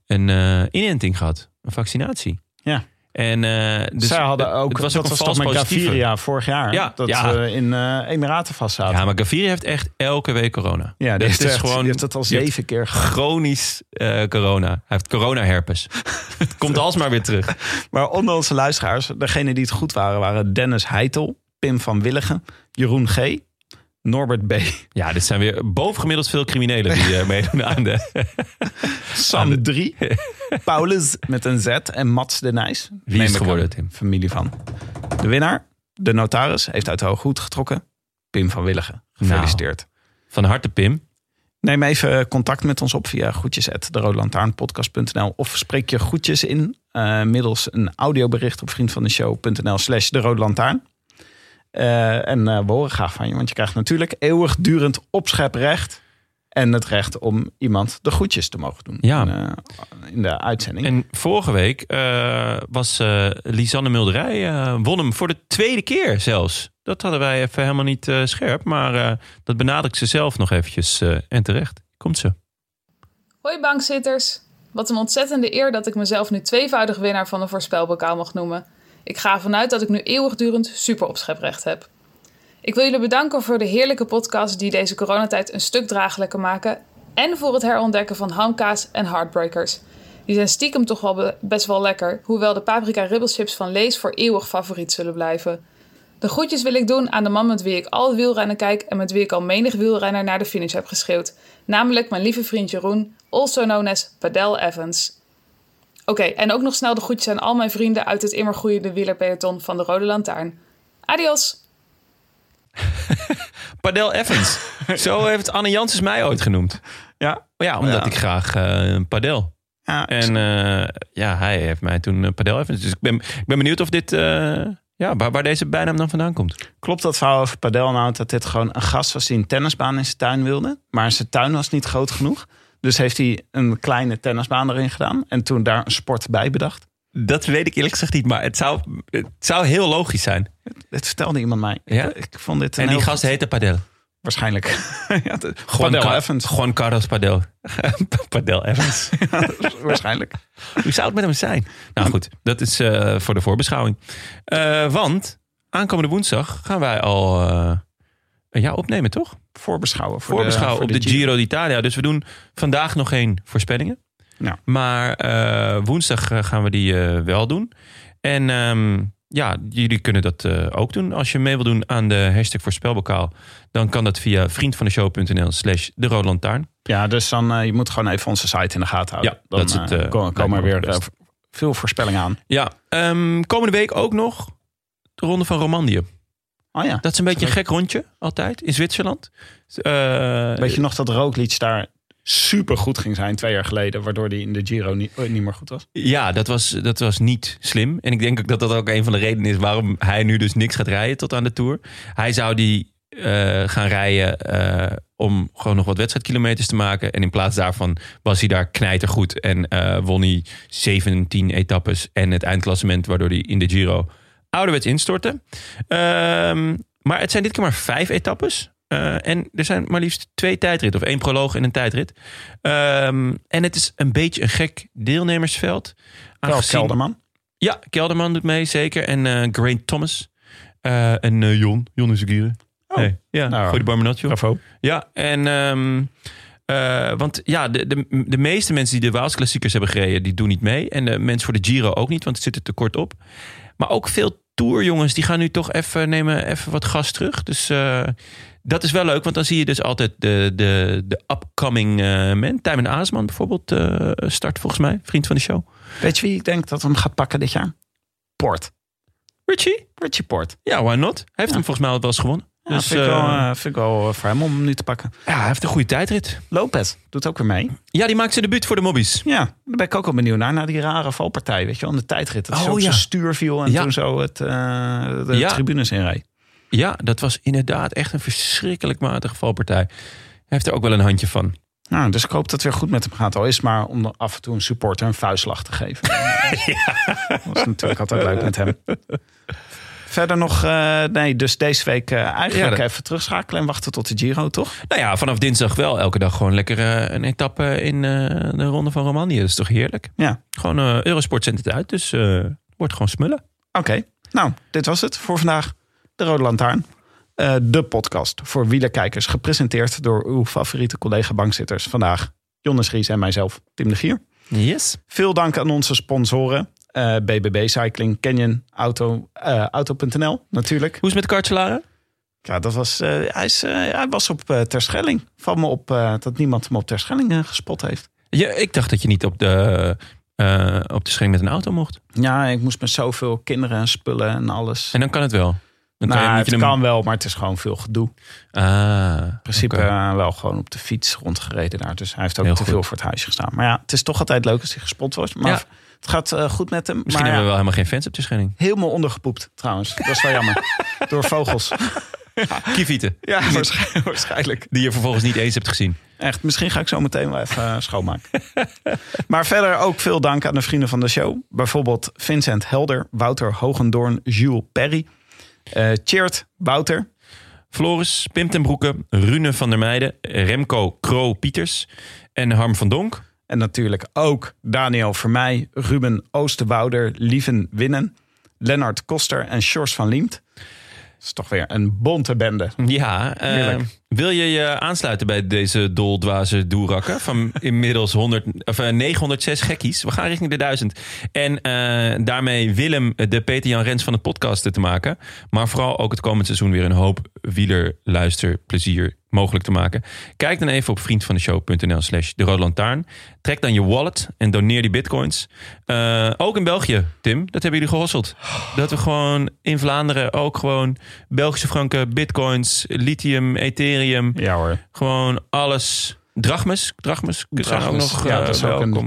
Speaker 4: een inenting gehad. Een vaccinatie.
Speaker 3: Ja.
Speaker 4: En, eh, dus
Speaker 3: Zij hadden ook,
Speaker 4: het was
Speaker 3: dat
Speaker 4: ook
Speaker 3: was
Speaker 4: een vals
Speaker 3: met. Gaviria vorig jaar.
Speaker 4: Ja,
Speaker 3: dat
Speaker 4: ja.
Speaker 3: we in eh Emiraten vast zaten.
Speaker 4: Ja, maar Gaviria heeft echt elke week corona.
Speaker 3: Ja,
Speaker 4: Dit
Speaker 3: dit is echt,
Speaker 4: gewoon-
Speaker 3: die heeft het al zeven keer.
Speaker 4: Chronisch eh, corona. Hij heeft corona-herpes. het komt alsmaar weer terug.
Speaker 3: Maar onder onze luisteraars, degene die het goed waren, waren Dennis Heitel, Pim van Willigen, Jeroen G., Norbert B.,
Speaker 4: Ja, dit zijn weer bovengemiddeld veel criminelen die eh, meedoen aan de...
Speaker 3: Sam 3, Paulus met een Z en Mats de Nijs.
Speaker 4: Wie is
Speaker 3: Neem
Speaker 4: geworden. Tim?
Speaker 3: Familie van. De winnaar, de notaris, heeft uit de hoge hoed getrokken. Pim van Willigen. Gefeliciteerd.
Speaker 4: Van harte Pim.
Speaker 3: Neem even contact met ons op via groetjes of spreek je groetjes in eh, middels een audiobericht op vriendvandeshow.nl slash de Eh, en eh, we horen graag van je, want je krijgt natuurlijk eeuwigdurend opscheprecht. En het recht om iemand de groetjes te mogen doen
Speaker 4: Ja.
Speaker 3: in, eh, in de uitzending.
Speaker 4: En vorige week eh, was eh, Lisanne Mulderij, eh, won hem voor de tweede keer zelfs. Dat hadden wij even helemaal niet eh, scherp. Maar eh, dat benadrukt ze zelf nog eventjes. eh, en terecht. Komt ze.
Speaker 7: Hoi bankzitters. Wat een ontzettende eer dat ik mezelf nu tweevoudig winnaar van een voorspelbokaal mag noemen. Ik ga ervan uit dat ik nu eeuwigdurend super opscheprecht heb. Ik wil jullie bedanken voor de heerlijke podcast die deze coronatijd een stuk draaglijker maken. En voor het herontdekken van hamkaas en heartbreakers. Die zijn stiekem toch wel be- best wel lekker, hoewel de paprika ribbelchips van Lees voor eeuwig favoriet zullen blijven. De groetjes wil ik doen aan de man met wie ik al wielrennen kijk en met wie ik al menig wielrenner naar de finish heb geschreeuwd. Namelijk mijn lieve vriend Jeroen, also known as Padel Evans. Oké, en ook nog snel de groetjes aan al mijn vrienden uit het immer groeiende wielerpeloton van de Rode Lantaarn. Adios!
Speaker 4: Padel Evans. Zo heeft Anne Janssens mij ooit genoemd.
Speaker 3: ja,
Speaker 4: Ja, omdat
Speaker 3: Ja.
Speaker 4: ik graag eh padel.
Speaker 3: ja,
Speaker 4: En eh, ja, hij heeft mij toen eh, Padel Evans. Dus ik ben, ik ben benieuwd of dit... eh, ja, waar, waar deze bijnaam dan vandaan komt.
Speaker 3: klopt dat verhaal over Padel nou dat dit gewoon een gast was die een tennisbaan in zijn tuin wilde. Maar zijn tuin was niet groot genoeg. Dus heeft hij een kleine tennisbaan erin gedaan. En toen daar een sport bij bedacht.
Speaker 4: Dat weet ik eerlijk gezegd niet, maar het zou, het zou heel logisch zijn.
Speaker 3: Dit vertelde iemand mij.
Speaker 4: Ja?
Speaker 3: Ik, ik vond dit
Speaker 4: En die gast heette Padel.
Speaker 3: Waarschijnlijk. ja, de,
Speaker 4: Juan,
Speaker 3: Evans.
Speaker 4: Juan Carlos Padel. Padel Evans.
Speaker 3: Waarschijnlijk.
Speaker 4: Hoe zou het met hem zijn? Nou goed, dat is eh, voor de voorbeschouwing. Eh, want aankomende woensdag gaan wij al eh, ja, opnemen, toch?
Speaker 3: Voorbeschouwen. Voor
Speaker 4: Voorbeschouwen
Speaker 3: de,
Speaker 4: op de Giro d'Italia. Dus we doen vandaag nog geen voorspellingen.
Speaker 3: Ja.
Speaker 4: Maar eh, woensdag eh, gaan we die eh, wel doen. En ehm, ja, jullie kunnen dat ook doen. Als je mee wil doen aan de hashtag voorspelbokaal... dan kan dat via vriendvandeshow.nl slash de Rode Lantaarn.
Speaker 3: Ja, dus dan je moet gewoon even onze site in de gaten houden.
Speaker 4: Ja,
Speaker 3: dan
Speaker 4: dat is het,
Speaker 3: komen, er weer veel voorspellingen aan.
Speaker 4: Ja, ehm, komende week ook nog de Ronde van Romandie.
Speaker 3: Oh ja.
Speaker 4: Dat is een beetje een gek rondje, altijd, in Zwitserland. Uh,
Speaker 3: Weet je nog dat Roglic daar super goed ging zijn twee jaar geleden, waardoor hij in de Giro niet, oh, niet meer goed was?
Speaker 4: Ja, dat was, dat was niet slim. En ik denk ook dat dat ook een van de redenen is waarom hij nu dus niks gaat rijden tot aan de Tour. Hij zou die uh, gaan rijden uh, om gewoon nog wat wedstrijdkilometers te maken. En in plaats daarvan was hij daar knijtergoed en won hij 17 etappes en het eindklassement, waardoor hij in de Giro ouderwets instortte. Um, maar het zijn dit keer maar vijf etappes. Uh, en er zijn maar liefst twee tijdritten, of één proloog en een tijdrit. Um, en het is een beetje een gek deelnemersveld.
Speaker 3: Aangezien... Kelderman?
Speaker 4: Ja, Kelderman doet mee, zeker. En uh, Grain Thomas. Uh, en uh, Jon, Jon is een
Speaker 3: Oh.
Speaker 4: Hey, ja, nou, gooi de barmenatje
Speaker 3: Bravo.
Speaker 4: Ja, en... Um, uh, want ja, de, de, de meeste mensen die de Waalsklassiekers hebben gereden, die doen niet mee. En de mensen voor de Giro ook niet, want het zit er te kort op. Maar ook veel tourjongens, die gaan nu toch even nemen even wat gas terug. Dus uh, dat is wel leuk, want dan zie je dus altijd de, de, de upcoming uh, men. Tijmen Aasman bijvoorbeeld uh, start volgens mij, vriend van de show.
Speaker 3: Weet je wie ik denk dat hem gaat pakken dit jaar? Port.
Speaker 4: Richie?
Speaker 3: Richie Port.
Speaker 4: Ja, why not? Hij heeft ja. hem volgens mij al wel eens gewonnen.
Speaker 3: Ja,
Speaker 4: Dus,
Speaker 3: vind, ik wel,
Speaker 4: eh,
Speaker 3: eh, vind ik wel eh, voor hem om hem nu te pakken.
Speaker 4: Ja, hij heeft een goede tijdrit.
Speaker 3: Lopez doet ook weer mee.
Speaker 4: Ja, die maakt zijn debuut voor de mobbies.
Speaker 3: Ja, daar ben ik ook wel benieuwd naar. Naar die rare valpartij, weet je wel, in de tijdrit. Dat
Speaker 4: Oh,
Speaker 3: zo
Speaker 4: ja.
Speaker 3: zijn stuur viel en
Speaker 4: Ja.
Speaker 3: toen zo het, eh, de
Speaker 4: Ja.
Speaker 3: tribunes inreed.
Speaker 4: Ja, dat was inderdaad echt een verschrikkelijk matige valpartij. Hij heeft er ook wel een handje van.
Speaker 3: Nou, dus ik hoop dat het weer goed met hem gaat. Al is maar om af en toe een supporter een vuistslag te geven. Dat is natuurlijk altijd leuk met hem. Verder nog, eh, nee, dus deze week eh, eigenlijk
Speaker 4: Ja, dat-
Speaker 3: even terugschakelen en wachten tot de Giro, toch?
Speaker 4: Nou ja, vanaf dinsdag wel elke dag gewoon lekker eh, een etappe in de Ronde van Romandie. Dat is toch heerlijk?
Speaker 3: Ja.
Speaker 4: Gewoon Eurosport zendt het uit, dus wordt gewoon smullen.
Speaker 3: Oké, nou, dit was het voor vandaag. De Rode Lantaarn. De podcast voor wielerkijkers. Gepresenteerd door uw favoriete collega-bankzitters. Vandaag Jonas Ries en mijzelf, Tim de Gier.
Speaker 4: Yes.
Speaker 3: Veel dank aan onze sponsoren. Eh, BBB Cycling, Canyon, Auto, eh, Auto.nl natuurlijk.
Speaker 4: Hoe is het met Kartselaren?
Speaker 3: Ja, dat was, eh, hij, is, hij was op uh, Terschelling. Valt me op dat niemand hem op Terschelling gespot heeft.
Speaker 4: Ja, ik dacht dat je niet op de, op de schering met een auto mocht.
Speaker 3: Ja, ik moest met zoveel kinderen en spullen en alles.
Speaker 4: En dan kan het wel. Dan
Speaker 3: nou,
Speaker 4: kan je,
Speaker 3: het
Speaker 4: hem-
Speaker 3: kan wel, maar het is gewoon veel gedoe.
Speaker 4: Ah,
Speaker 3: In principe wel gewoon op de fiets rondgereden daar. Dus hij heeft ook
Speaker 4: Heel
Speaker 3: te
Speaker 4: goed.
Speaker 3: veel voor het huisje gestaan. Maar ja, het is toch altijd leuk als hij gespot wordt. Maar
Speaker 4: Ja.
Speaker 3: Het gaat eh, goed met hem.
Speaker 4: Misschien
Speaker 3: maar
Speaker 4: hebben we wel helemaal geen fans op de schering.
Speaker 3: helemaal ondergepoept trouwens. Dat is wel jammer. Door vogels.
Speaker 4: Kievieten.
Speaker 3: Ja, waarschijnlijk. waarschijnlijk.
Speaker 4: Die je vervolgens niet eens hebt gezien.
Speaker 3: Echt, misschien ga ik zo meteen wel even eh, schoonmaken. maar verder ook veel dank aan de vrienden van de show. Bijvoorbeeld Vincent Helder, Wouter Hogendoorn, Jules Perry. Cheert Wouter.
Speaker 4: Floris, Pim ten Broeke, Rune van der Meijden, Remco Kroo-Pieters en Harm van Donk.
Speaker 3: En natuurlijk ook Daniel Vermeij, Ruben Oosterwouder, Lieven Winnen, Lennart Koster en Sjors van Liemt. Dat is toch weer een bonte bende.
Speaker 4: Ja, eh, wil je je aansluiten bij deze doldwaze doerakken van inmiddels 100, of, eh, 906 gekkies? We gaan richting de 1000. En eh, daarmee Willem de Peter-Jan Rens van het podcasten te maken. Maar vooral ook het komend seizoen weer een hoop wielerluisterplezier mogelijk te maken. Kijk dan even op vriendvandeshow.nl slash de Rode Lantaarn. Trek dan je wallet en doneer die bitcoins. Eh, ook in België, Tim, dat hebben jullie gehosseld. Dat we gewoon in Vlaanderen ook gewoon Belgische franken, bitcoins, lithium, ethereum.
Speaker 3: Ja hoor.
Speaker 4: Gewoon alles. Drachmes, drachmes zijn ook nog
Speaker 3: ja,
Speaker 4: eh,
Speaker 3: dat is ook
Speaker 4: welkom.
Speaker 3: een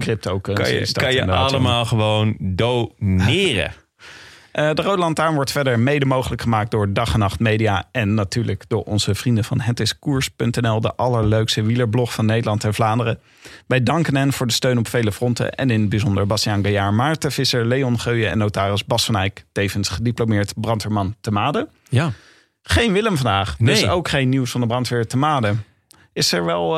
Speaker 4: Kan je, kan je allemaal gewoon doneren.
Speaker 3: Eh, de Rode Lantaarn wordt verder mede mogelijk gemaakt door Dag en Nacht Media. En natuurlijk door onze vrienden van hetiskoers.nl, de allerleukste wielerblog van Nederland en Vlaanderen. Wij danken hen voor de steun op vele fronten. En in het bijzonder Bastiaan Gaillard, Maarten Visser, Leon Geuyen en notaris Bas van Eyck. Tevens gediplomeerd brandweerman te Maden.
Speaker 4: Ja.
Speaker 3: Geen Willem vandaag, dus
Speaker 4: Nee.
Speaker 3: ook geen nieuws van de brandweer te Maden. Is er wel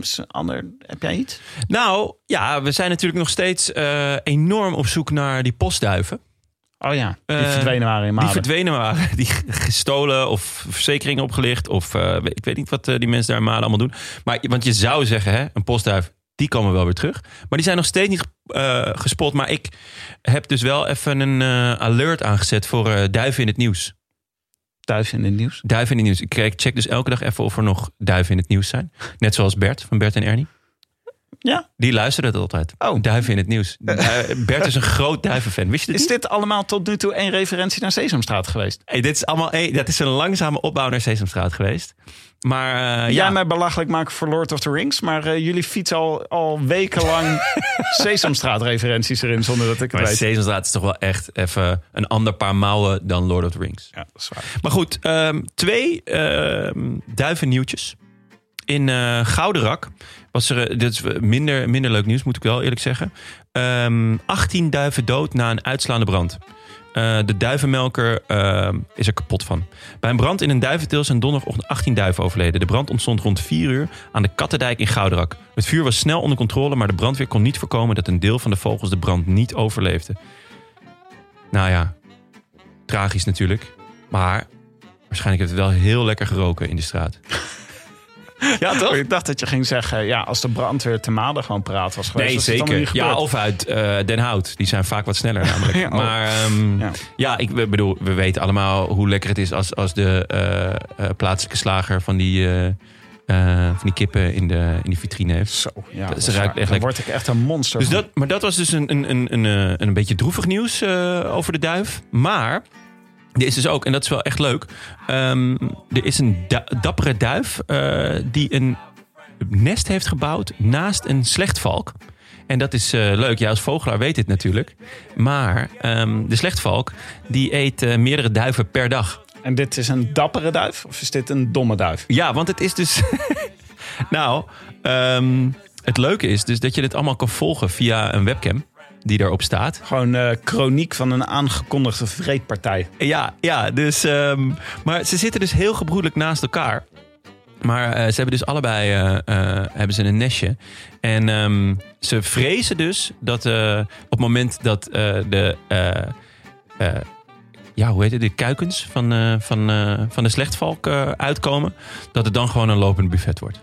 Speaker 3: s- ander... Heb jij iets?
Speaker 4: Nou, ja, we zijn natuurlijk nog steeds eh, enorm op zoek naar die postduiven.
Speaker 3: Oh ja, die
Speaker 4: Eh,
Speaker 3: verdwenen waren in
Speaker 4: Die verdwenen waren, die gestolen of verzekeringen opgelicht. Of eh, ik weet niet wat eh, die mensen daar in Maden allemaal doen. Maar, want je zou zeggen, hè, een postduif, die komen wel weer terug. Maar die zijn nog steeds niet gespot. Maar ik heb dus wel even een alert aangezet voor duiven in het nieuws.
Speaker 3: Thuis in het nieuws.
Speaker 4: Duiven in het nieuws. Ik check dus elke dag even of er nog duiven in het nieuws zijn. Net zoals Bert van Bert en Ernie.
Speaker 3: Ja.
Speaker 4: Die luisteren het altijd.
Speaker 3: Oh.
Speaker 4: Duiven in het nieuws. Bert is een groot duivenfan. Wist je dit
Speaker 3: Is dit allemaal tot nu toe één referentie naar Sesamstraat geweest?
Speaker 4: Hey, dit is allemaal, hey, dat is een langzame opbouw naar Sesamstraat geweest. Maar eh,
Speaker 3: Jij
Speaker 4: ja,
Speaker 3: mij belachelijk maken voor Lord of the Rings, maar eh, jullie fietsen al, al wekenlang Sesamstraat-referenties erin zonder dat ik het
Speaker 4: maar
Speaker 3: weet.
Speaker 4: Sesamstraat is toch wel echt even een ander paar mouwen dan Lord of the Rings.
Speaker 3: Ja, dat is waar.
Speaker 4: Maar goed, ehm, twee ehm duivennieuwtjes. In eh Gouderak was er, eh, dit is minder, minder leuk nieuws moet ik wel eerlijk zeggen. Ehm 18 duiven dood na een uitslaande brand. Eh, de duivenmelker is er kapot van. Bij een brand in een duiventil zijn donderdagochtend 18 duiven overleden. De brand ontstond rond 4 uur aan de Kattendijk in Gouderak. Het vuur was snel onder controle, maar de brandweer kon niet voorkomen dat een deel van de vogels de brand niet overleefde. Nou ja, tragisch natuurlijk. Maar waarschijnlijk heeft het wel heel lekker geroken in de straat.
Speaker 3: Ja, toch? Ik dacht dat je ging zeggen, ja, als de brandweer te Maden gewoon praat was geweest.
Speaker 4: Nee, zeker. Ja, of uit eh, Den Hout. Die zijn vaak wat sneller namelijk.
Speaker 3: Ja, oh.
Speaker 4: Maar ehm,
Speaker 3: Ja.
Speaker 4: ja, ik bedoel, we weten allemaal hoe lekker het is als, als de eh, eh, plaatselijke slager van die, van die kippen in de, in die vitrine heeft.
Speaker 3: Zo, ja,
Speaker 4: Dat ruikt echt
Speaker 3: Dan word ik echt een monster
Speaker 4: Dus dat, maar dat was dus een, een, een, een, een beetje droevig nieuws over de duif. Maar Er is dus ook, en dat is wel echt leuk. ehm, er is een da- dappere duif eh, die een nest heeft gebouwd naast een slechtvalk. En dat is eh, leuk. Ja, als vogelaar weet dit natuurlijk. Maar ehm, de slechtvalk die eet eh, meerdere duiven per dag.
Speaker 3: En dit is een dappere duif of is dit een domme duif?
Speaker 4: Ja, want het is dus. nou, ehm, het leuke is dus dat je dit allemaal kan volgen via een webcam die daarop staat.
Speaker 3: Gewoon eh chroniek van een aangekondigde vreedpartij.
Speaker 4: Ja, ja dus. ehm, maar ze zitten dus heel gebroedelijk naast elkaar. Maar eh, ze hebben dus allebei eh, hebben ze een nestje. En ehm, ze vrezen dus dat op het moment dat de. Ja, hoe heet het? De kuikens van, eh, van, eh, van de slechtvalk eh, uitkomen. Dat het dan gewoon een lopend buffet wordt.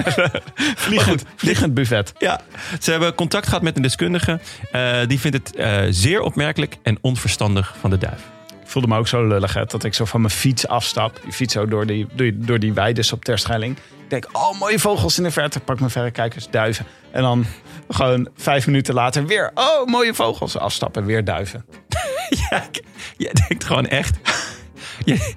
Speaker 3: Vliegend, vliegend buffet.
Speaker 4: Ja, ze hebben contact gehad met een deskundige. Eh, die vindt het eh, zeer opmerkelijk en onverstandig van de duif.
Speaker 3: Ik voelde me ook zo lullig hè, dat ik zo van mijn fiets afstap. Je fiets zo door die, door, door die weides op Terschelling. Ik denk, oh mooie vogels in de verte. Pak mijn verrekijkers, duiven. En dan gewoon vijf minuten later weer, oh mooie vogels. Afstappen, weer duiven.
Speaker 4: Ja, je denkt gewoon echt. Je,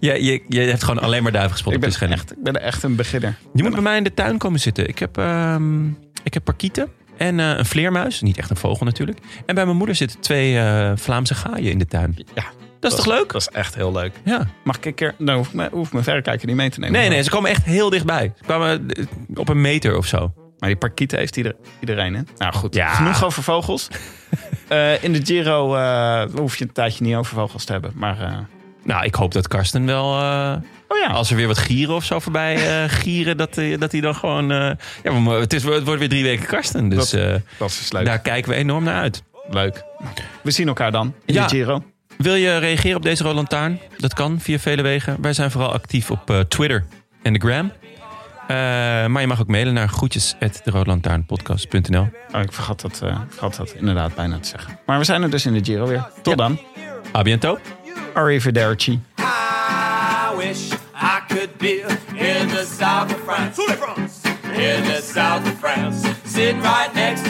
Speaker 4: je, je, je hebt gewoon alleen maar duiven gespot
Speaker 3: Ik ben, echt, ik ben echt een beginner.
Speaker 4: Je moet bij mij in de tuin komen zitten. Ik heb, ehm ik heb parkieten en eh, een vleermuis. Niet echt een vogel natuurlijk. En bij mijn moeder zitten twee eh, Vlaamse gaaien in de tuin.
Speaker 3: Ja,
Speaker 4: Dat is toch leuk?
Speaker 3: Dat is echt heel leuk.
Speaker 4: Ja.
Speaker 3: Mag ik een keer, dan hoef ik mijn, hoef ik mijn verrekijker niet mee te nemen.
Speaker 4: Nee, nee, ze komen echt heel dichtbij. Ze kwamen eh, op een meter of zo.
Speaker 3: Maar die parkieten heeft ieder, iedereen, hè? Nou goed,
Speaker 4: Ja.
Speaker 3: genoeg over vogels. Eh, in de Giro eh, hoef je een tijdje niet over vogels te hebben. Maar eh,
Speaker 4: Nou, ik hoop dat Karsten wel...
Speaker 3: oh ja,
Speaker 4: als er weer wat gieren of zo voorbij gieren, dat, hij- dat hij dan gewoon... ja, maar het, is, het wordt weer drie weken Karsten. Dus
Speaker 3: Dat- dat is leuk.
Speaker 4: daar kijken we enorm naar uit.
Speaker 3: Leuk. We zien elkaar dan in
Speaker 4: Ja.
Speaker 3: de Giro.
Speaker 4: Wil je reageren op deze Roland Lantaarn? Dat kan via vele wegen. Wij zijn vooral actief op Twitter en de Gram. Eh, maar je mag ook mailen naar groetjes.deroodlantaarnpodcast.nl
Speaker 3: Oh, ik vergat dat, eh, vergat dat inderdaad bijna te zeggen. Maar we zijn er dus in de Giro weer. Tot
Speaker 4: Ja.
Speaker 3: dan.
Speaker 4: A biento.
Speaker 3: Arrivederci.
Speaker 6: I wish I could be in the south of France. In the south of France. Sitting right next